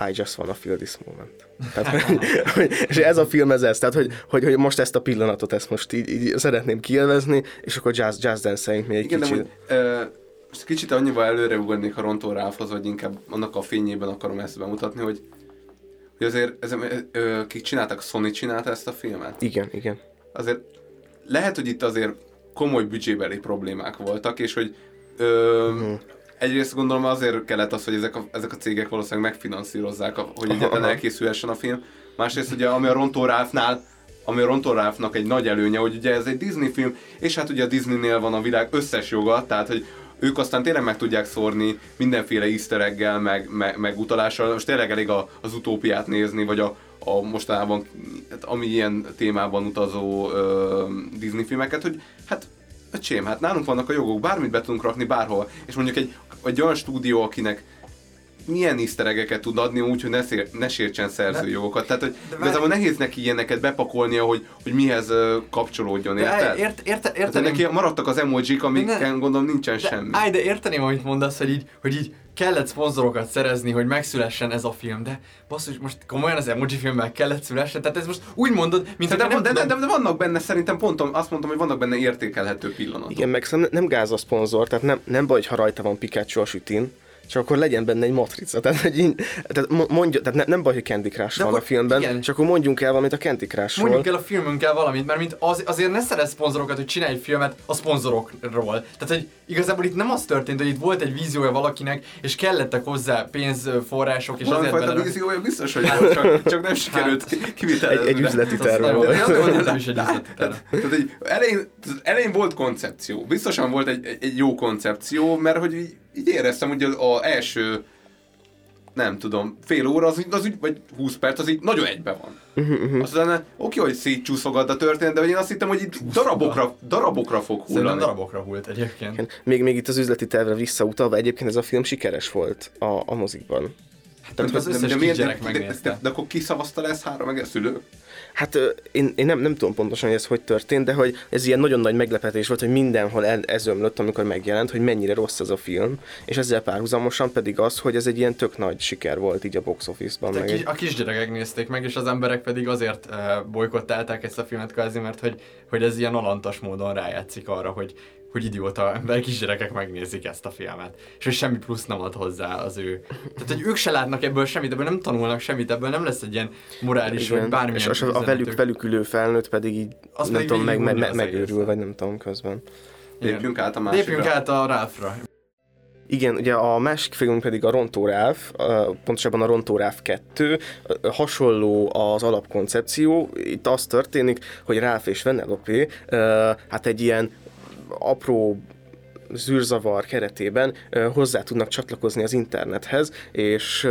S3: I just wanna feel this moment. Tehát, hogy, hogy, és ez a film ez ez, tehát hogy, hogy, hogy most ezt a pillanatot, ezt most így, így szeretném kielvezni, és akkor jazz, jazz még egy
S4: Igen, de
S3: kicsit.
S4: hogy, ö, most kicsit annyival előre ugornék a Rontó Ralphhoz, vagy inkább annak a fényében akarom ezt bemutatni, hogy, hogy azért ez, ö, kik csináltak, Sony csinálta ezt a filmet?
S3: Igen, igen.
S4: azért lehet, hogy itt azért komoly büdzsébeli problémák voltak, és hogy ö,
S3: Mhm.
S4: egyrészt gondolom azért kellett az, hogy ezek a, ezek a cégek valószínűleg megfinanszírozták, a, hogy egyáltalán elkészülhessen a film. Másrészt ugye, ami a Ronto Ralphnál ami a Ronto Ralphnak egy nagy előnye, hogy ugye ez egy Disney film, és hát ugye a Disneynél van a világ összes joga, tehát hogy ők aztán tényleg meg tudják szórni mindenféle easter meg, meg, meg utalással. Most tényleg elég a, az utópiát nézni, vagy a, a mostanában, hát ami ilyen témában utazó ö, Disney filmeket, hogy hát öcsém, hát nálunk vannak a jogok, bármit be tudunk rakni bárhol. És mondjuk egy, egy olyan stúdió, akinek milyen easter egg-eket tud adni úgy, hogy ne, szér, ne sértsen szerzőjogokat. Tehát, hogy
S5: de
S4: igazából nehéz neki ilyeneket bepakolnia, hogy, hogy mihez kapcsolódjon, érted?
S5: ért, ért, érteném,
S4: neki maradtak az emojik, amiken gondolom nincsen
S5: de,
S4: semmi.
S5: Állj, de érteném, amit mondasz, hogy így, hogy így kellett szponzorokat szerezni, hogy megszülessen ez a film, de basszus, most komolyan az emoji filmmel kellett szülessen, tehát ez most úgy mondod, mint
S4: de, de,
S5: nem
S4: de, de, de, de, vannak benne, szerintem pont azt mondtam, hogy vannak benne értékelhető pillanatok.
S3: Igen, meg szerintem nem gáz a szponzor, tehát nem, nem baj, ha rajta van Pikachu a sütin, csak akkor legyen benne egy matrica. Tehát, hogy így, tehát mo- mondja, tehát ne, nem baj, hogy Candy Crush van a filmben,
S5: igen.
S3: csak akkor mondjunk el valamit a Candy Crushról.
S5: Mondjuk el a filmünkkel valamit, mert mint az, azért ne szerez szponzorokat, hogy csinálj egy filmet a szponzorokról. Tehát, hogy igazából itt nem az történt, hogy itt volt egy víziója valakinek, és kellettek hozzá pénzforrások, és azért
S4: Valamifajta
S5: bele...
S4: víziója biztos, hogy volt, csak, csak nem sikerült
S5: Hát-
S4: kivitelezni.
S3: Egy, egy üzleti volt.
S5: terv.
S4: Tehát egy, elején, volt koncepció. Biztosan volt egy, egy, egy jó koncepció, mert hogy így, így éreztem, hogy az, az első nem tudom, fél óra, az, így- az úgy, vagy 20 perc, az így nagyon egybe van. Aztán oké, hogy szétcsúszogat a történet, de hogy én azt hittem, hogy itt darabokra, darabokra fog
S5: Szerintem
S4: hullani.
S5: darabokra hult egyébként.
S3: Még, még itt az üzleti tervre visszautalva, egyébként ez a film sikeres volt a, a mozikban.
S5: Tehát az összes
S4: miért-
S5: kisgyerek
S4: de, de,
S5: megnézte.
S4: de, de, akkor ki szavazta le ezt három meg a szülő?
S3: Hát én, én nem, nem tudom pontosan, hogy ez hogy történt, de hogy ez ilyen nagyon nagy meglepetés volt, hogy mindenhol el, ez ömlött, amikor megjelent, hogy mennyire rossz ez a film, és ezzel párhuzamosan pedig az, hogy ez egy ilyen tök nagy siker volt így a box office-ban.
S5: A,
S3: Meg
S5: kis,
S3: egy,
S5: a kisgyerekek nézték meg, és az emberek pedig azért uh, bolykottálták ezt a filmet kvázi, mert hogy, hogy ez ilyen alantas módon rájátszik arra, hogy, hogy idióta ember, kisgyerekek megnézik ezt a filmet. És hogy semmi plusz nem ad hozzá az ő. Tehát, hogy ők se látnak ebből semmit, ebből nem tanulnak semmit, ebből nem lesz egy ilyen morális, vagy bármilyen
S3: és az, a velük, velük ülő felnőtt pedig így,
S5: Az
S3: nem
S5: pedig
S3: tudom, meg, meg, meg, megőrül, vagy nem tudom közben.
S5: Igen.
S4: Lépjünk át a másikra.
S5: Lépjünk át a Ralphra.
S3: Igen, ugye a másik film pedig a Rontó ö, pontosabban a Rontó Ralph 2, ö, hasonló az alapkoncepció. Itt az történik, hogy Ralph és Vanellope ö, hát egy ilyen apró zűrzavar keretében hozzá tudnak csatlakozni az internethez, és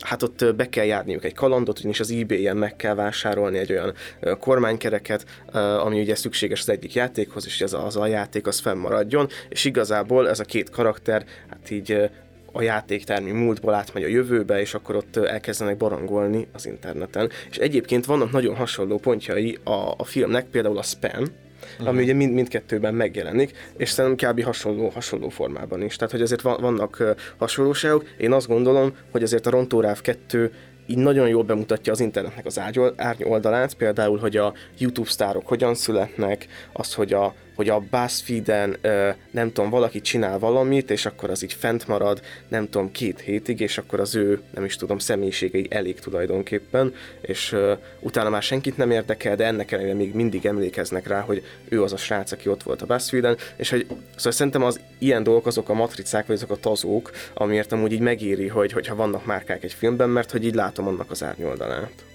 S3: hát ott be kell járniuk egy kalandot, ugyanis az eBay-en meg kell vásárolni egy olyan kormánykereket, ami ugye szükséges az egyik játékhoz, és az, az a játék az fennmaradjon, és igazából ez a két karakter, hát így a játéktermi múltból átmegy a jövőbe, és akkor ott elkezdenek barangolni az interneten. És egyébként vannak nagyon hasonló pontjai a, a filmnek, például a Spam, ami ugye mind, mindkettőben megjelenik, és szerintem kb. hasonló, hasonló formában is. Tehát, hogy azért van, vannak hasonlóságok. Én azt gondolom, hogy azért a Rontóráv 2 így nagyon jól bemutatja az internetnek az árny oldalát, például, hogy a YouTube sztárok hogyan születnek, az, hogy a, hogy a BuzzFeed-en, nem tudom, valaki csinál valamit, és akkor az így fent marad, nem tudom, két hétig, és akkor az ő, nem is tudom, személyiségei elég tulajdonképpen, és utána már senkit nem érdekel, de ennek ellenére még mindig emlékeznek rá, hogy ő az a srác, aki ott volt a BuzzFeed-en, és hogy szóval szerintem az ilyen dolgok azok a matricák, vagy azok a tazók, amiért amúgy így megéri, hogy, hogyha vannak márkák egy filmben, mert hogy így látom annak az árnyoldalát.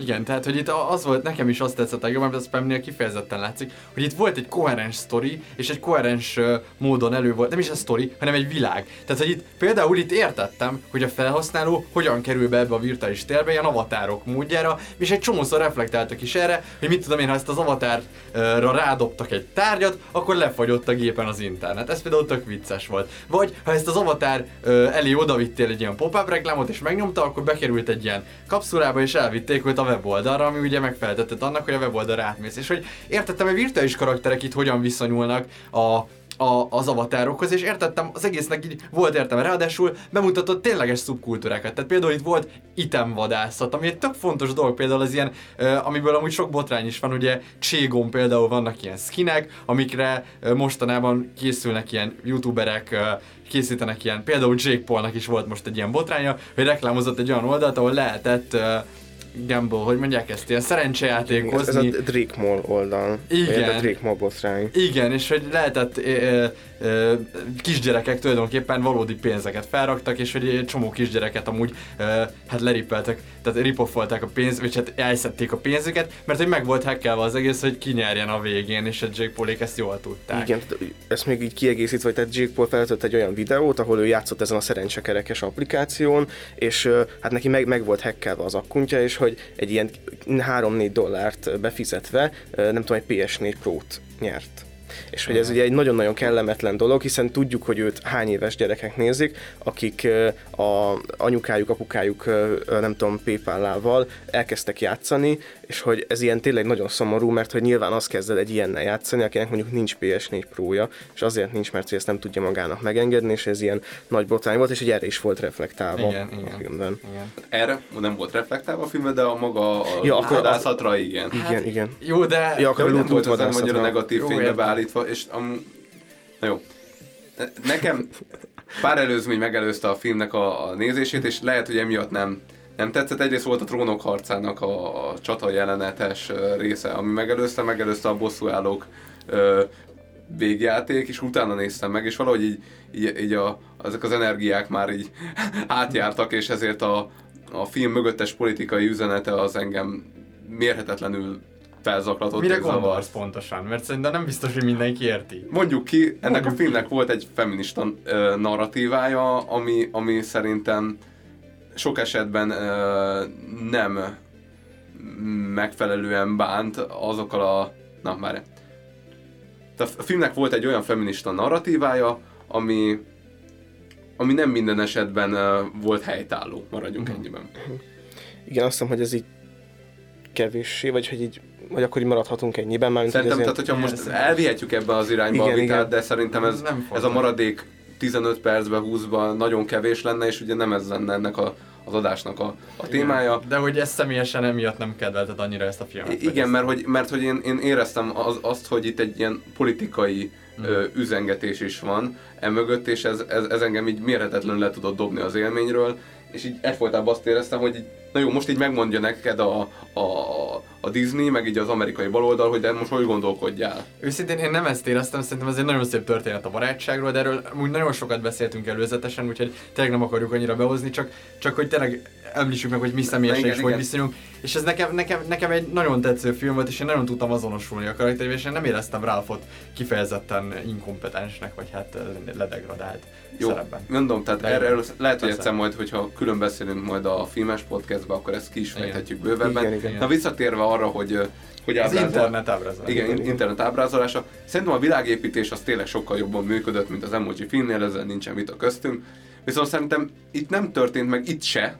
S5: Igen, tehát hogy itt az volt, nekem is azt tetszett legjobban, mert a spamnél kifejezetten látszik, hogy itt volt egy koherens sztori, és egy koherens módon elő volt, nem is a sztori, hanem egy világ. Tehát, hogy itt például itt értettem, hogy a felhasználó hogyan kerül be ebbe a virtuális térbe, ilyen avatárok módjára, és egy csomószor reflektáltak is erre, hogy mit tudom én, ha ezt az avatárra rádobtak egy tárgyat, akkor lefagyott a gépen az internet. Ez például tök vicces volt. Vagy ha ezt az avatár uh, elé odavittél egy ilyen pop-up reklámot, és megnyomta, akkor bekerült egy ilyen kapszulába, és elvitték őt a weboldalra, ami ugye megfeleltetett annak, hogy a weboldalra átmész. És hogy értettem, hogy virtuális karakterek itt hogyan viszonyulnak a a, az avatárokhoz, és értettem, az egésznek így volt értelme. Ráadásul bemutatott tényleges szubkultúrákat. Tehát például itt volt itemvadászat, ami egy tök fontos dolog, például az ilyen, uh, amiből amúgy sok botrány is van, ugye Cségon például vannak ilyen skinek, amikre uh, mostanában készülnek ilyen youtuberek, uh, készítenek ilyen, például Jake Paulnak is volt most egy ilyen botránya, hogy reklámozott egy olyan oldalt, ahol lehetett uh, gamble, hogy mondják ezt, ilyen
S3: Ez
S5: szerencsejátékozni.
S3: a Drake Mall oldal.
S5: Igen.
S3: A Drake Mall botrány.
S5: Igen, és hogy lehetett ö, ö, kisgyerekek tulajdonképpen valódi pénzeket felraktak, és hogy egy csomó kisgyereket amúgy ö, hát lerippeltek, tehát ripoffolták a pénz, vagy hát elszették a pénzüket, mert hogy meg volt hackelve az egész, hogy kinyerjen a végén, és a Jake Paulék ezt jól tudták.
S3: Igen, ezt még így kiegészítve, hogy tehát Jake Paul feltett egy olyan videót, ahol ő játszott ezen a szerencsekerekes applikáción, és hát neki meg, meg volt hackelve az akkuntja, és hogy egy ilyen 3-4 dollárt befizetve, nem tudom, egy PS4 Pro-t nyert. És hogy ez ugye egy nagyon-nagyon kellemetlen dolog, hiszen tudjuk, hogy őt hány éves gyerekek nézik, akik a anyukájuk, apukájuk, nem tudom, PayPal-val elkezdtek játszani, és hogy ez ilyen tényleg nagyon szomorú, mert hogy nyilván az kezd el egy ilyennel játszani, akinek mondjuk nincs PS4 Pro-ja, és azért nincs, mert hogy ezt nem tudja magának megengedni, és ez ilyen nagy botrány volt, és hogy erre is volt reflektálva
S5: Igen,
S3: a
S5: igen.
S3: filmben.
S5: Igen.
S4: Erre nem volt reflektálva a filmben, de a maga a
S3: Ja, akkor az-
S4: igen.
S3: Igen, igen.
S5: Jó, de...
S3: Ja,
S4: De
S3: akkor
S4: hogy nem volt ez
S3: vadászatra.
S4: annyira negatív
S5: Jó,
S4: fénybe beállítva, és am, na jó. Nekem pár előzmény megelőzte a filmnek a, a nézését, és lehet, hogy emiatt nem, nem tetszett. Egyrészt volt a trónok harcának a, a csata jelenetes része, ami megelőzte, megelőzte a bosszúállók ö, végjáték, és utána néztem meg, és valahogy így, így, így a, ezek az energiák már így átjártak, és ezért a, a film mögöttes politikai üzenete az engem mérhetetlenül felzaklatott
S5: Mire gondolsz pontosan? Mert szerintem nem biztos, hogy mindenki érti.
S4: Mondjuk ki, ennek a filmnek volt egy feminista ö, narratívája, ami, ami szerintem sok esetben nem megfelelően bánt azokkal a... Na, már. A filmnek volt egy olyan feminista narratívája, ami, ami nem minden esetben volt helytálló, maradjunk ennyiben.
S3: Igen, azt hiszem, hogy ez így kevéssé, vagy hogy így, vagy akkor így maradhatunk ennyiben, már
S4: Szerintem, tehát hogyha most elvihetjük ebbe az irányba
S3: Igen,
S4: a vitát,
S3: igen.
S4: de szerintem ez, ez a maradék 15 percbe, 20-ba nagyon kevés lenne, és ugye nem ez lenne ennek a, az adásnak a, a témája.
S5: De hogy ezt személyesen emiatt nem kedvelted annyira ezt a filmet.
S4: I- Igen, mert hogy, mert hogy én, én éreztem az, azt, hogy itt egy ilyen politikai
S5: Mhm.
S4: ö, üzengetés is van emögött, és ez, ez, ez engem így mérhetetlenül le tudott dobni az élményről, és így egyfolytában azt éreztem, hogy így, na jó, most így megmondja neked a, a, a Disney, meg így az amerikai baloldal, hogy de most hogy gondolkodjál.
S5: Őszintén én nem ezt éreztem, szerintem ez egy nagyon szép történet a barátságról, de erről úgy nagyon sokat beszéltünk előzetesen, úgyhogy tényleg nem akarjuk annyira behozni, csak, csak hogy tényleg említsük meg, hogy mi személyesen is hogy viszonyunk. És ez nekem, nekem, nekem egy nagyon tetsző film volt, és én nagyon tudtam azonosulni a karakterével, és én nem éreztem Ralphot kifejezetten inkompetensnek, vagy hát ledegradált
S4: Jó,
S5: szerepben.
S4: mondom, tehát
S5: jó.
S4: lehet, hogy egyszer majd, hogyha külön beszélünk majd a filmes podcastban, akkor ezt ki is fejthetjük bővebben.
S3: Igen, igen.
S4: Na visszatérve arra, hogy hogy
S5: Az internet ábrázolás.
S4: Igen, in- internet ábrázolása. Szerintem a világépítés az tényleg sokkal jobban működött, mint az emoji filmnél, ezzel nincsen vita köztünk. Viszont szerintem itt nem történt meg, itt se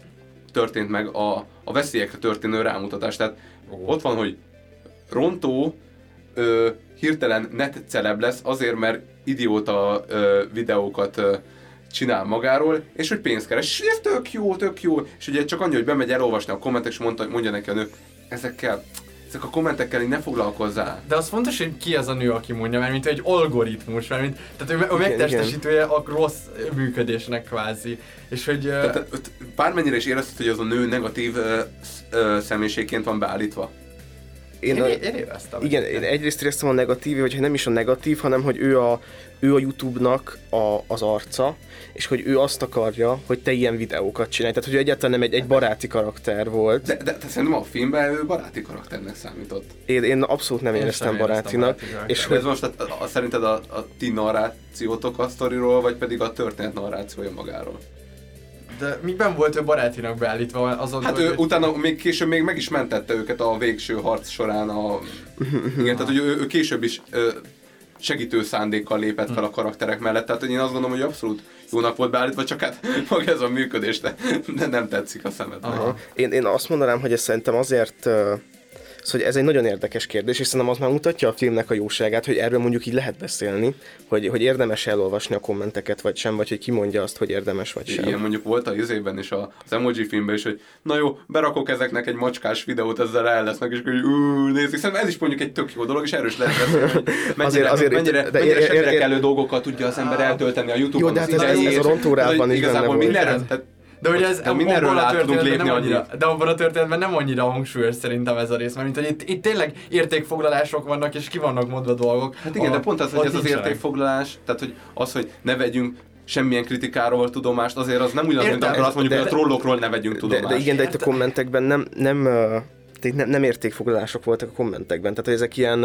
S4: történt meg a, a veszélyekre történő rámutatás. Tehát ott van, hogy rontó ö, hirtelen net celeb lesz azért, mert idióta ö, videókat ö, csinál magáról, és hogy pénzt keres. És ez tök jó, tök jó. És ugye csak annyi, hogy bemegy elolvasni a kommentek, és mondta, mondja neki a nő, ezekkel, ezek a kommentekkel így ne foglalkozzál.
S5: De az fontos, hogy ki az a nő, aki mondja, mert mint egy algoritmus, mert mint, tehát ő,
S3: Igen,
S5: megtestesítője a rossz működésnek kvázi. És hogy...
S4: Tehát bármennyire is érezted, hogy az a nő negatív ö, személyiségként van beállítva.
S3: Én,
S5: én,
S3: a,
S5: én éreztem.
S3: igen, én egyrészt éreztem a negatív, vagy nem is a negatív, hanem hogy ő a, ő a YouTube-nak a, az arca, és hogy ő azt akarja, hogy te ilyen videókat csinálj. Tehát, hogy egyáltalán nem egy, egy baráti karakter volt.
S4: De, de, de szerintem a filmben ő baráti karakternek számított.
S3: Én, én abszolút nem
S5: Én
S3: éreztem barátinak.
S5: baráti karakternek.
S3: És hogy
S4: ez most a, a, szerinted a, a ti narrációtok a sztoriról, vagy pedig a történet narrációja magáról?
S5: De miben volt ő barátinak beállítva azon,
S4: Hát
S5: hogy,
S4: ő utána még később még meg is mentette őket a végső harc során a... Igen, tehát hogy ő, ő később is ö, segítő szándékkal lépett fel a karakterek mellett, tehát én azt gondolom, hogy abszolút jónak volt beállítva, csak hát maga ez a működés, de, de nem tetszik a szemednek.
S3: Én, én azt mondanám, hogy ez szerintem azért, ö, szóval hogy ez egy nagyon érdekes kérdés, és szerintem az már mutatja a filmnek a jóságát, hogy erről mondjuk így lehet beszélni, hogy, hogy érdemes elolvasni a kommenteket, vagy sem, vagy hogy ki mondja azt, hogy érdemes, vagy sem.
S4: Igen, mondjuk volt a izében is, a, az emoji filmben is, hogy na jó, berakok ezeknek egy macskás videót, ezzel el lesznek, és ú, nézik. Szerintem ez is mondjuk egy tök jó dolog, és erről is lehet beszélni, hogy mennyire,
S3: Azért- azért-
S4: mennyire,
S3: de
S4: mennyire
S3: ér- ér- ér-
S4: kellő dolgokkal tudja az ember eltölteni a Youtube-on
S3: Jó, de
S4: az
S3: hát ez- ez- ez a rontórában
S4: Tehát,
S3: is benne
S4: Igazából
S3: volt.
S4: mindenre,
S5: Igen.
S4: tehát
S5: de hogy ez
S4: de mindenről
S5: abban a
S4: tudunk
S5: történetben
S4: lépni
S5: nem
S4: annyira.
S5: de abban a történetben nem annyira hangsúlyos szerintem ez a rész, mert mint hogy itt, itt tényleg értékfoglalások vannak, és ki vannak mondva dolgok.
S4: Hát igen,
S5: a-
S4: de pont az, hogy ez az értékfoglalás, tehát hogy az, hogy ne vegyünk semmilyen kritikáról tudomást, azért az nem ugyanaz, mint amikor azt mondjuk,
S3: de-
S4: hogy a trollokról ne vegyünk
S3: De,
S4: tudomást.
S3: de igen, de itt a kommentekben nem, nem, nem, nem értékfoglalások voltak a kommentekben, tehát hogy ezek ilyen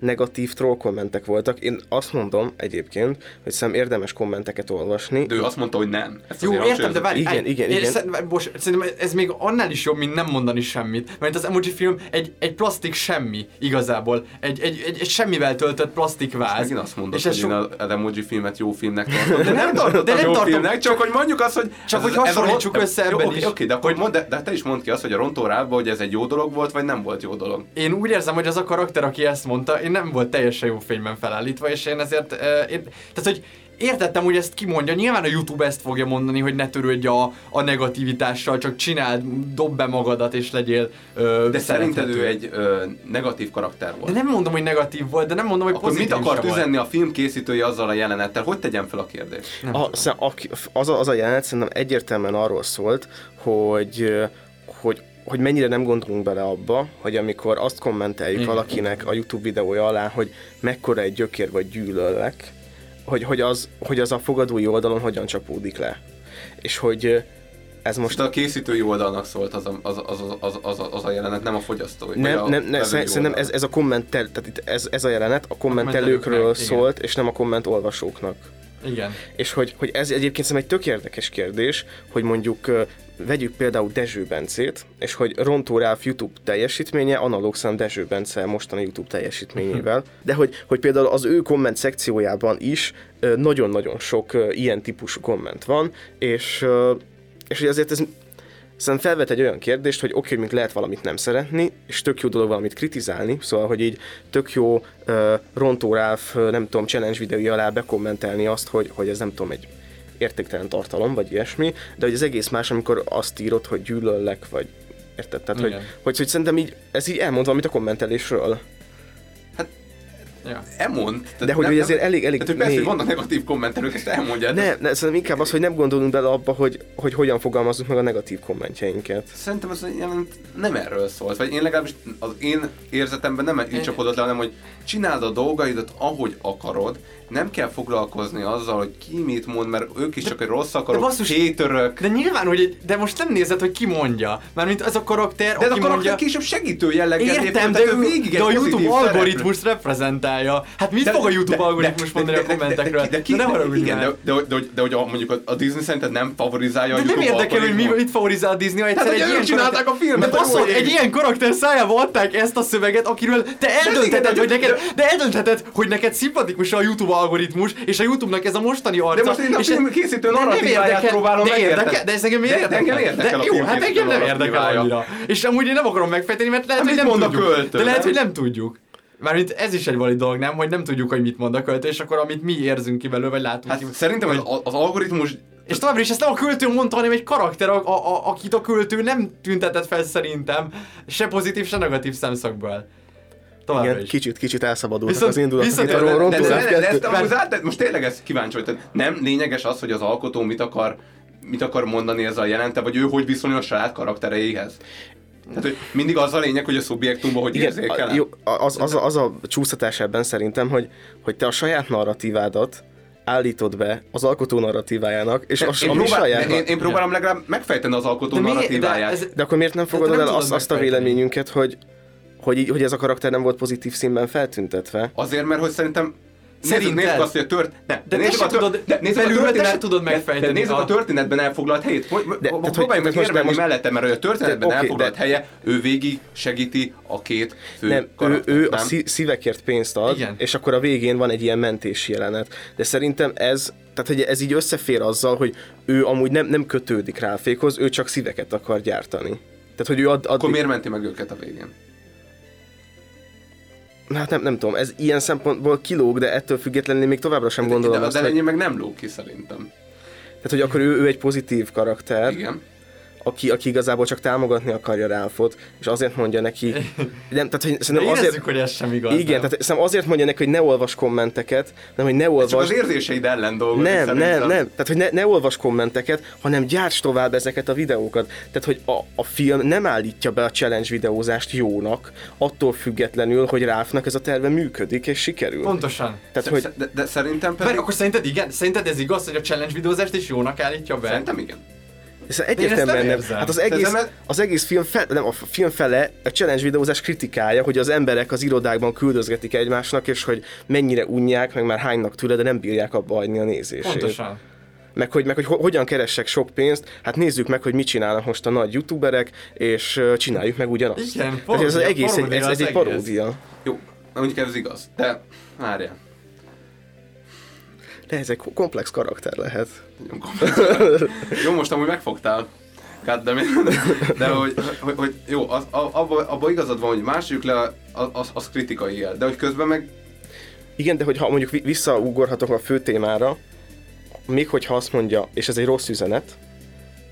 S3: negatív troll kommentek voltak. Én azt mondom egyébként, hogy szerintem érdemes kommenteket olvasni.
S4: De ő azt mondta, hogy nem. Ezt
S5: Jó, értem, de várj,
S3: Igen,
S5: állj,
S3: igen, igen.
S5: Szerintem, bocs, szerintem ez még annál is jobb, mint nem mondani semmit. Mert az emoji film egy, egy plastik semmi igazából. Egy, egy, egy, egy semmivel töltött plastik váz.
S4: Megint azt mondod,
S5: és
S4: hogy
S5: ez
S4: én az emoji filmet jó filmnek tartom. De nem tartottam
S5: de nem tartom.
S4: filmnek, csak hogy mondjuk azt, hogy...
S5: Csak
S4: ez-
S5: hogy hasonlítsuk össze ebben
S4: oké,
S5: is.
S4: Oké, de, akkor mondd, de, de te is mondd ki azt, hogy a rontó rába, hogy ez egy jó dolog volt, vagy nem volt jó dolog.
S5: Én úgy érzem, hogy az a karakter, aki ezt mondta, én nem volt teljesen jó fényben felállítva, és én ezért, én, tehát hogy értettem, hogy ezt kimondja. Nyilván a YouTube ezt fogja mondani, hogy ne törődj a, a negativitással, csak csináld, dob be magadat, és legyél uh,
S4: De szerinted ő egy ö, negatív karakter volt.
S5: De nem mondom, hogy negatív volt, de nem mondom, hogy
S4: Akkor mit
S5: pozitív
S4: akart
S5: se volt.
S4: üzenni a film készítője azzal a jelenettel? Hogy tegyem fel a kérdést?
S3: A, szem- a, az, a, az a jelenet szerintem egyértelműen arról szólt, hogy, ö, hogy hogy mennyire nem gondolunk bele abba, hogy amikor azt kommenteljük
S5: Igen.
S3: valakinek a YouTube videója alá, hogy mekkora egy gyökér vagy gyűlöllek, hogy, hogy, az, hogy az a fogadói oldalon hogyan csapódik le. És hogy ez most
S4: Most a készítői oldalnak szólt az a, az, az, az, az, az, az a jelenet, nem a fogyasztói.
S3: Nem,
S4: a
S3: nem, nem szerintem
S4: oldal.
S3: ez, ez a kommentel, tehát itt ez, ez a jelenet a kommentelőkről
S5: kommentelőknek, igen.
S3: szólt, és nem a komment olvasóknak.
S5: Igen.
S3: És hogy, hogy ez egyébként szerintem egy tök érdekes kérdés, hogy mondjuk vegyük például Dezső Bencét, és hogy Rontó Ralph YouTube teljesítménye analóg szám Dezső Bence mostani YouTube teljesítményével, de hogy, hogy például az ő komment szekciójában is nagyon-nagyon sok ilyen típusú komment van, és, és hogy azért ez Szerintem felvet egy olyan kérdést, hogy oké, okay, mint lehet valamit nem szeretni, és tök jó dolog valamit kritizálni, szóval, hogy így tök jó uh, Rontó uh, nem tudom, challenge videói alá bekommentelni azt, hogy, hogy ez nem tudom, egy értéktelen tartalom, vagy ilyesmi, de hogy az egész más, amikor azt írod, hogy gyűlöllek, vagy érted? Tehát, hogy, hogy, hogy szerintem így, ez így elmond valamit a kommentelésről.
S5: Ja.
S4: Emond. Tehát
S3: De hogy
S4: nem-
S3: ugye azért elég- elég
S4: Tehát, hogy persze, hogy vannak negatív kommentelők, ezt elmondják.
S3: Ne, ne, szerintem inkább az, hogy nem gondolunk bele abba, hogy, hogy hogyan fogalmazzuk meg a negatív kommentjeinket.
S4: Szerintem jelent nem erről szólt, vagy én legalábbis az én érzetemben nem így csapodott le, hanem hogy csináld a dolgaidat, ahogy akarod, nem kell foglalkozni azzal, hogy ki mit mond, mert ők is csak egy rossz akarok,
S5: basszus-
S4: hétörök.
S5: De nyilván, hogy de most nem nézed, hogy ki mondja. Mármint az a karakter,
S4: De ez a karakter
S5: mondja...
S4: később segítő jelleggel
S5: Értem, de, ő,
S4: végig
S5: de a YouTube algoritmus reprezentálja. Hát mit fog a YouTube algoritmus mondani a kommentekről?
S4: De, de, ki,
S5: ne
S4: de,
S5: haragudj
S4: igen, de, de, de, de, de, hogy a, mondjuk a, a Disney szerinted nem favorizálja
S5: De
S4: a
S5: nem
S4: YouTube
S5: érdekel, hogy mi, mit favorizál a Disney, ha egyszer
S4: Hát,
S5: egy ilyen
S4: csinálták a filmet,
S5: De basszol, egy ilyen karakter szájába adták ezt a szöveget, akiről te eldöntheted, hogy
S4: de-
S5: neked,
S4: de-
S5: eldöntheted, hogy neked szimpatikus a YouTube algoritmus, és a YouTube-nak ez a mostani arca.
S4: De most én a film készítő narratíváját
S5: érdekel-
S4: próbálom
S5: de érdekel, de ez engem miért
S4: De-
S5: érdekel?
S4: engem érdekel
S5: de, jó, hát engem nem érdekel annyira. És amúgy én nem akarom megfejteni, mert lehet,
S4: Hát
S5: hogy nem tudjuk. De lehet, hogy nem tudjuk. Mármint ez is egy valid dolog, nem? Hogy nem tudjuk, hogy mit mond a költő, és akkor amit mi érzünk ki belőle, vagy látunk
S4: Hát
S5: ki.
S4: szerintem az, az algoritmus
S5: És továbbra is ezt nem a költő mondta, hanem egy karakter, a, a, a, akit a költő nem tüntetett fel szerintem, se pozitív, se negatív szemszögből. Továbbra
S3: Igen,
S5: is.
S3: kicsit, kicsit elszabadultak
S5: Viszont-
S3: az indulatok.
S5: de- de-
S4: de, de, de, amúgy át- de most tényleg ez kíváncsi vagy, tehát nem lényeges az, hogy az alkotó mit akar, mit akar mondani ezzel a jelente, vagy ő hogy viszonyul a saját karaktereihez. Tehát, hogy mindig az a lényeg, hogy a szubjektumban hogy
S3: Igen,
S4: érzékel.
S3: jó, az, az, a, az a csúsztatás ebben szerintem, hogy, hogy te a saját narratívádat állítod be az alkotó narratívájának, és az,
S4: én,
S3: ami
S4: próbál,
S3: saját...
S4: én, én próbálom legalább megfejteni az alkotó
S5: De mi-
S4: narratíváját.
S5: de ez-
S3: De akkor miért nem fogadod
S5: nem
S3: el azt, azt a véleményünket, hogy, hogy, így, hogy ez a karakter nem volt pozitív színben feltüntetve?
S4: Azért, mert hogy szerintem
S5: Szerinted?
S4: Nézzük, nézzük azt, hogy a tört... Ne,
S5: De te
S4: nézzük
S5: se
S4: a tört-
S5: tudod-
S4: de nézzük a történet-
S5: se tudod
S4: de-
S5: megfejteni
S4: De nézzük
S5: a-
S4: a történetben elfoglalt helyét. Hogy,
S3: De-
S4: de,
S3: tehát, hogy-
S4: próbáljunk meg érvelni
S3: most-
S4: mellette, mert hogy a történetben
S3: De-
S4: elfoglalt
S3: de-
S4: helye, ő végig segíti a két fő
S3: Nem, ő,
S4: karaktert,
S3: ő a
S4: nem?
S3: szí- szívekért pénzt ad,
S5: Igen.
S3: és akkor a végén van egy ilyen mentési jelenet. De szerintem ez, tehát hogy ez így összefér azzal, hogy ő amúgy nem, nem kötődik rá a fékhoz, ő csak szíveket akar gyártani. Tehát, hogy ő ad, ad
S4: Akkor miért menti meg őket a végén?
S3: Hát nem, nem tudom, ez ilyen szempontból kilóg, de ettől függetlenül még továbbra sem gondolom
S4: de,
S3: azt,
S4: de
S3: hogy,
S4: ennyi meg nem lóg ki szerintem.
S3: tehát, hogy akkor ő, ő egy pozitív karakter,
S4: Igen.
S3: Aki, aki igazából csak támogatni akarja Ralphot, és azért mondja neki, nem, tehát hogy szerintem
S5: érezzük,
S3: azért,
S5: hogy ez sem igaz.
S3: igen,
S5: nem?
S3: tehát szerintem azért mondja neki, hogy ne olvas kommenteket, nem, hogy ne
S4: Csak
S3: olvas,
S4: az érzéseid ellen dolgozik
S3: nem,
S4: szerintem.
S3: nem, nem. Tehát, hogy ne, ne olvas kommenteket, hanem gyárts tovább ezeket a videókat. Tehát, hogy a, a film nem állítja be a challenge videózást jónak, attól függetlenül, hogy Ralphnak ez a terve működik és sikerül.
S5: Pontosan.
S3: Tehát,
S4: hogy...
S3: hogy
S4: de, de, szerintem
S5: Várj,
S4: pedig...
S5: akkor szerinted igen? Szerinted ez igaz, hogy a challenge videózást is jónak állítja be?
S4: Szerintem igen.
S5: Ezt
S3: egyértelműen
S5: nem
S3: nem.
S5: érzem.
S3: Hát az egész, az egész film, fe, nem, a film fele a challenge videózás kritikája, hogy az emberek az irodákban küldözgetik egymásnak, és hogy mennyire unják, meg már hánynak tőle, de nem bírják abba hagyni a nézését.
S5: Pontosan.
S3: meg hogy, meg hogy ho- hogyan keressek sok pénzt, hát nézzük meg, hogy mit csinálnak most a nagy youtuberek, és csináljuk meg ugyanazt.
S5: Igen,
S3: Tehát ez az
S5: paródia,
S3: egész, egy,
S5: paródia
S3: ez, ez
S5: az
S3: egy paródia.
S4: Jó, mondjuk ez igaz. De várjál.
S3: De ez egy ko- komplex karakter lehet.
S4: Jó, most amúgy megfogtál. Goddammit. De hogy, hogy, hogy jó, az, abban abba igazad van, hogy másik le, az, az kritikai jel. De hogy közben meg
S3: Igen, de hogyha mondjuk vi- visszaugorhatok a fő témára, még hogyha azt mondja, és ez egy rossz üzenet,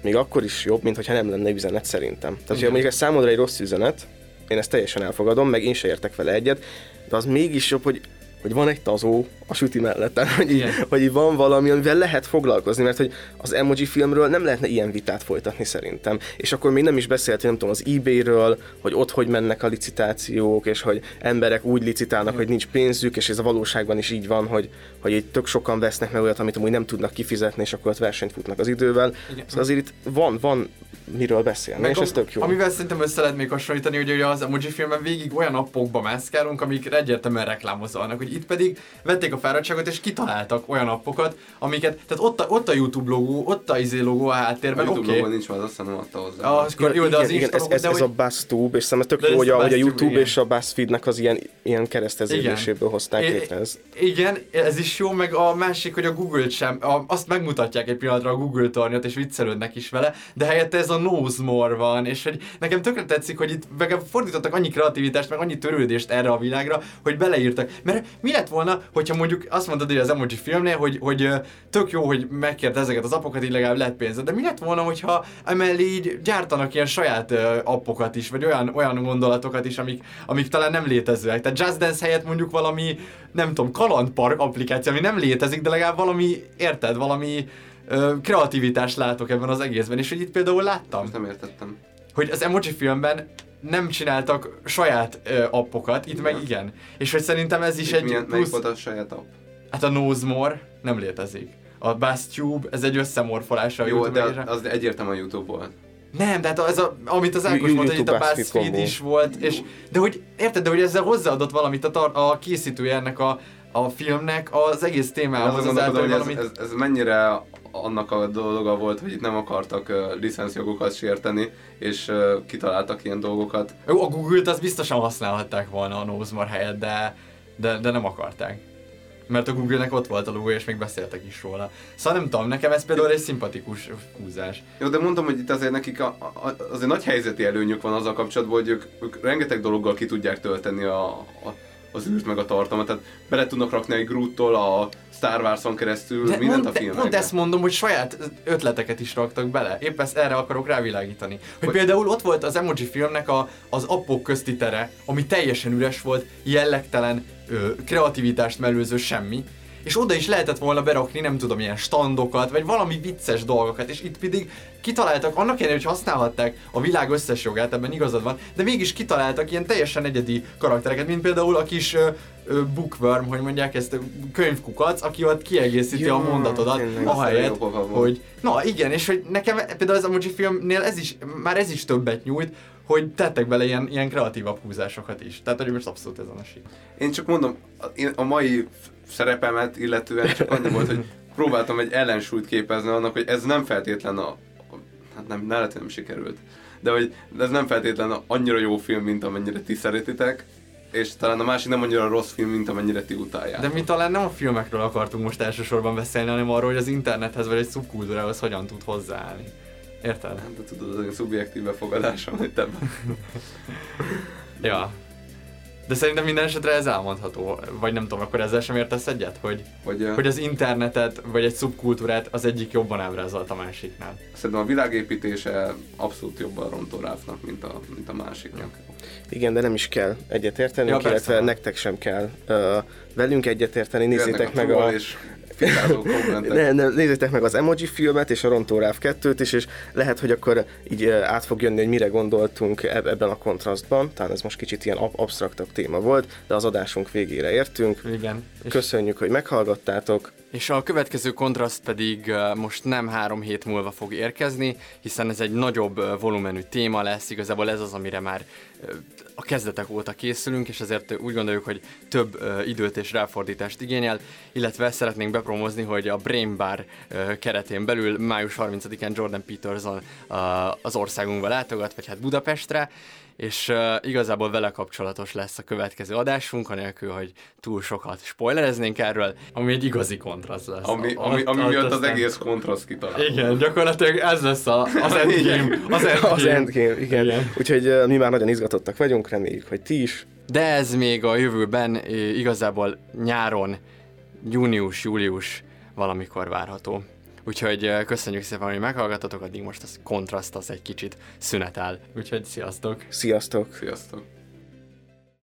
S3: még akkor is jobb, mint hogyha nem lenne üzenet szerintem. Tehát, hogyha mondjuk ez számodra egy rossz üzenet, én ezt teljesen elfogadom, meg én se értek vele egyet, de az mégis jobb, hogy hogy van egy tazó a süti mellettem, hogy, így,
S5: Igen.
S3: hogy így van valami, amivel lehet foglalkozni, mert hogy az emoji filmről nem lehetne ilyen vitát folytatni szerintem. És akkor még nem is beszélt, nem tudom, az eBay-ről, hogy ott hogy mennek a licitációk, és hogy emberek úgy licitálnak, hogy nincs pénzük, és ez a valóságban is így van, hogy, hogy így tök sokan vesznek meg olyat, amit amúgy nem tudnak kifizetni, és akkor ott versenyt futnak az idővel.
S5: Igen.
S3: Szóval azért itt van, van miről beszélni,
S5: Meg
S3: és ez tök jó.
S5: Amivel szerintem össze lehet még hasonlítani, hogy ugye az emoji filmben végig olyan appokba mászkálunk, amik egyértelműen reklámozolnak, hogy itt pedig vették a fáradtságot és kitaláltak olyan appokat, amiket, tehát ott a, ott a YouTube logó, ott a izé logó a
S4: a
S5: háttérben,
S4: YouTube
S5: oké.
S4: okay.
S5: Okay.
S4: nincs, mert azt hiszem nem adta hozzá.
S5: Ah, akkor jó, de az
S3: igen,
S5: Insta
S3: ez,
S5: logó,
S3: ez, ez
S5: hogy-
S3: a BuzzTube, és szerintem tök jó, hogy
S5: a
S3: a, hogy a YouTube
S5: igen.
S3: és a BuzzFeednek az ilyen, ilyen kereszteződéséből hozták létre ezt.
S5: Igen, ez is jó, meg a másik, hogy a Google-t sem, a, azt megmutatják egy pillanatra a Google tornyot, és viccelődnek is vele, de helyette ez a Knows More van, és hogy nekem tökre tetszik, hogy itt meg fordítottak annyi kreativitást, meg annyi törődést erre a világra, hogy beleírtak. Mert mi lett volna, hogyha mondjuk azt mondod, hogy az emoji filmnél, hogy, hogy tök jó, hogy megkért ezeket az appokat, így legalább lett pénzed, de mi lett volna, hogyha emellé így gyártanak ilyen saját appokat is, vagy olyan, olyan gondolatokat is, amik, amik talán nem létezőek. Tehát Just Dance helyett mondjuk valami, nem tudom, kalandpark applikáció, ami nem létezik, de legalább valami, érted, valami ö, kreativitást látok ebben az egészben, és hogy itt például láttam,
S4: Most nem értettem.
S5: hogy az emoji filmben nem csináltak saját ö, appokat, itt meg
S4: Igen.
S5: igen. És hogy szerintem ez is
S4: És
S5: egy
S4: milyen, melyik
S5: plusz...
S4: volt a saját app?
S5: Hát a Nosemore nem létezik. A BuzzTube, ez egy összemorfolása a
S4: Jó,
S5: YouTube
S4: de az egyértelműen a YouTube volt.
S5: Nem, de hát ez a, amit az Ákos mondta, hogy itt a BuzzFeed is volt, és, de hogy érted, de hogy ezzel hozzáadott valamit a, tar- a készítője ennek a, a filmnek az egész témához
S4: azon
S5: azáltal,
S4: gondolkodom,
S5: hogy
S4: ez,
S5: valamit...
S4: ez, ez mennyire annak a dolga volt, hogy itt nem akartak uh, licenszjogokat sérteni, és uh, kitaláltak ilyen dolgokat.
S5: Jó, a Google-t azt biztosan használhatták volna a Nosemore helyett, de, de, de nem akarták. Mert a Google-nek ott volt a logo, és még beszéltek is róla. Szóval nem tudom, nekem ez például egy szimpatikus húzás.
S4: Jó, de mondtam, hogy itt azért nekik a, a, azért nagy helyzeti előnyük van azzal kapcsolatban, hogy ők, ők rengeteg dologgal ki tudják tölteni a, a, az űrt meg a tartalmat. Tehát bele tudnak rakni egy Groot-tól a Star Wars-on keresztül
S5: De
S4: mindent
S5: mond,
S4: a filmekbe.
S5: pont ezt mondom, hogy saját ötleteket is raktak bele. Épp ezt erre akarok rávilágítani. Hogy,
S4: Hogy-
S5: például ott volt az emoji filmnek a, az appok közti tere, ami teljesen üres volt, jellegtelen, ö, kreativitást mellőző semmi. És oda is lehetett volna berakni, nem tudom, ilyen standokat, vagy valami vicces dolgokat, és itt pedig kitaláltak, annak ellenére, hogy használhatták a világ összes jogát, ebben igazad van, de mégis kitaláltak ilyen teljesen egyedi karaktereket, mint például a kis ö, ö, bookworm, hogy mondják ezt, könyvkukac, aki ott kiegészíti
S3: Ja,
S5: a mondatodat, ahelyett,
S4: Jó
S5: hogy na igen, és hogy nekem például az emoji filmnél ez is, már ez is többet nyújt, hogy tettek bele ilyen, ilyen kreatívabb húzásokat is. Tehát, hogy most abszolút ezen a sík.
S4: Én csak mondom, a, én a mai szerepemet illetően csak annyi volt, hogy próbáltam egy ellensúlyt képezni annak, hogy ez nem feltétlen a, hát nem, ne lehet, nem sikerült, de hogy ez nem feltétlen annyira jó film, mint amennyire ti szeretitek, és talán a másik nem annyira rossz film, mint amennyire ti utálják.
S5: De mi talán nem a filmekről akartunk most elsősorban beszélni, hanem arról, hogy az internethez vagy egy szubkultúrához hogyan tud hozzáállni. Érted?
S4: Hát, de tudod, az én szubjektív befogadásom, hogy te
S5: Ja. De szerintem minden esetre ez elmondható, vagy nem tudom, akkor ezzel sem értesz egyet, hogy,
S4: hogy, hogy
S5: az internetet, vagy egy szubkultúrát az egyik jobban ábrázolt a másiknál.
S4: szerintem a világépítése abszolút jobban rontó Ráfnak, mint a, mint a másiknak.
S3: Igen, de nem is kell egyetértenünk,
S5: Ja,
S3: ja,
S5: persze.
S3: illetve nektek sem kell uh, velünk egyetérteni. Nézzétek meg a...
S4: és fikázó kommentek.
S3: Ne, ne, nézzétek meg az Emoji filmet és a Rontó Ráv 2-t is, és lehet, hogy akkor így át fog jönni, hogy mire gondoltunk eb- ebben a kontrasztban. Talán ez most kicsit ilyen ab- absztraktabb téma volt, de az adásunk végére értünk.
S5: Igen. És
S3: Köszönjük, hogy meghallgattátok.
S5: És a következő kontraszt pedig most nem három hét múlva fog érkezni, hiszen ez egy nagyobb volumenű téma lesz, igazából ez az, amire már a kezdetek óta készülünk, és ezért úgy gondoljuk, hogy több időt és ráfordítást igényel, illetve szeretnénk bepromozni, hogy a Brain Bar keretén belül május 30-án Jordan Peterson az országunkba látogat, vagy hát Budapestre, és uh, igazából vele kapcsolatos lesz a következő adásunk, anélkül, hogy túl sokat spoilereznénk erről, ami egy igazi kontraszt lesz.
S4: Ami,
S5: A-
S4: ami, ami
S5: ott
S4: miatt az
S5: aztán-
S4: egész kontraszt kitalál.
S5: Igen, gyakorlatilag ez lesz a, az endgame. Az endgame.
S3: Az Endgame, igen.
S5: Igen.
S3: Úgyhogy ö, mi már nagyon izgatottak vagyunk, reméljük, hogy ti is.
S5: De ez még a jövőben igazából nyáron, június-július valamikor várható. Úgyhogy eh, köszönjük szépen, hogy meghallgattatok, addig most az kontraszt az egy kicsit szünetel. Úgyhogy sziasztok!
S3: Sziasztok!
S4: Sziasztok!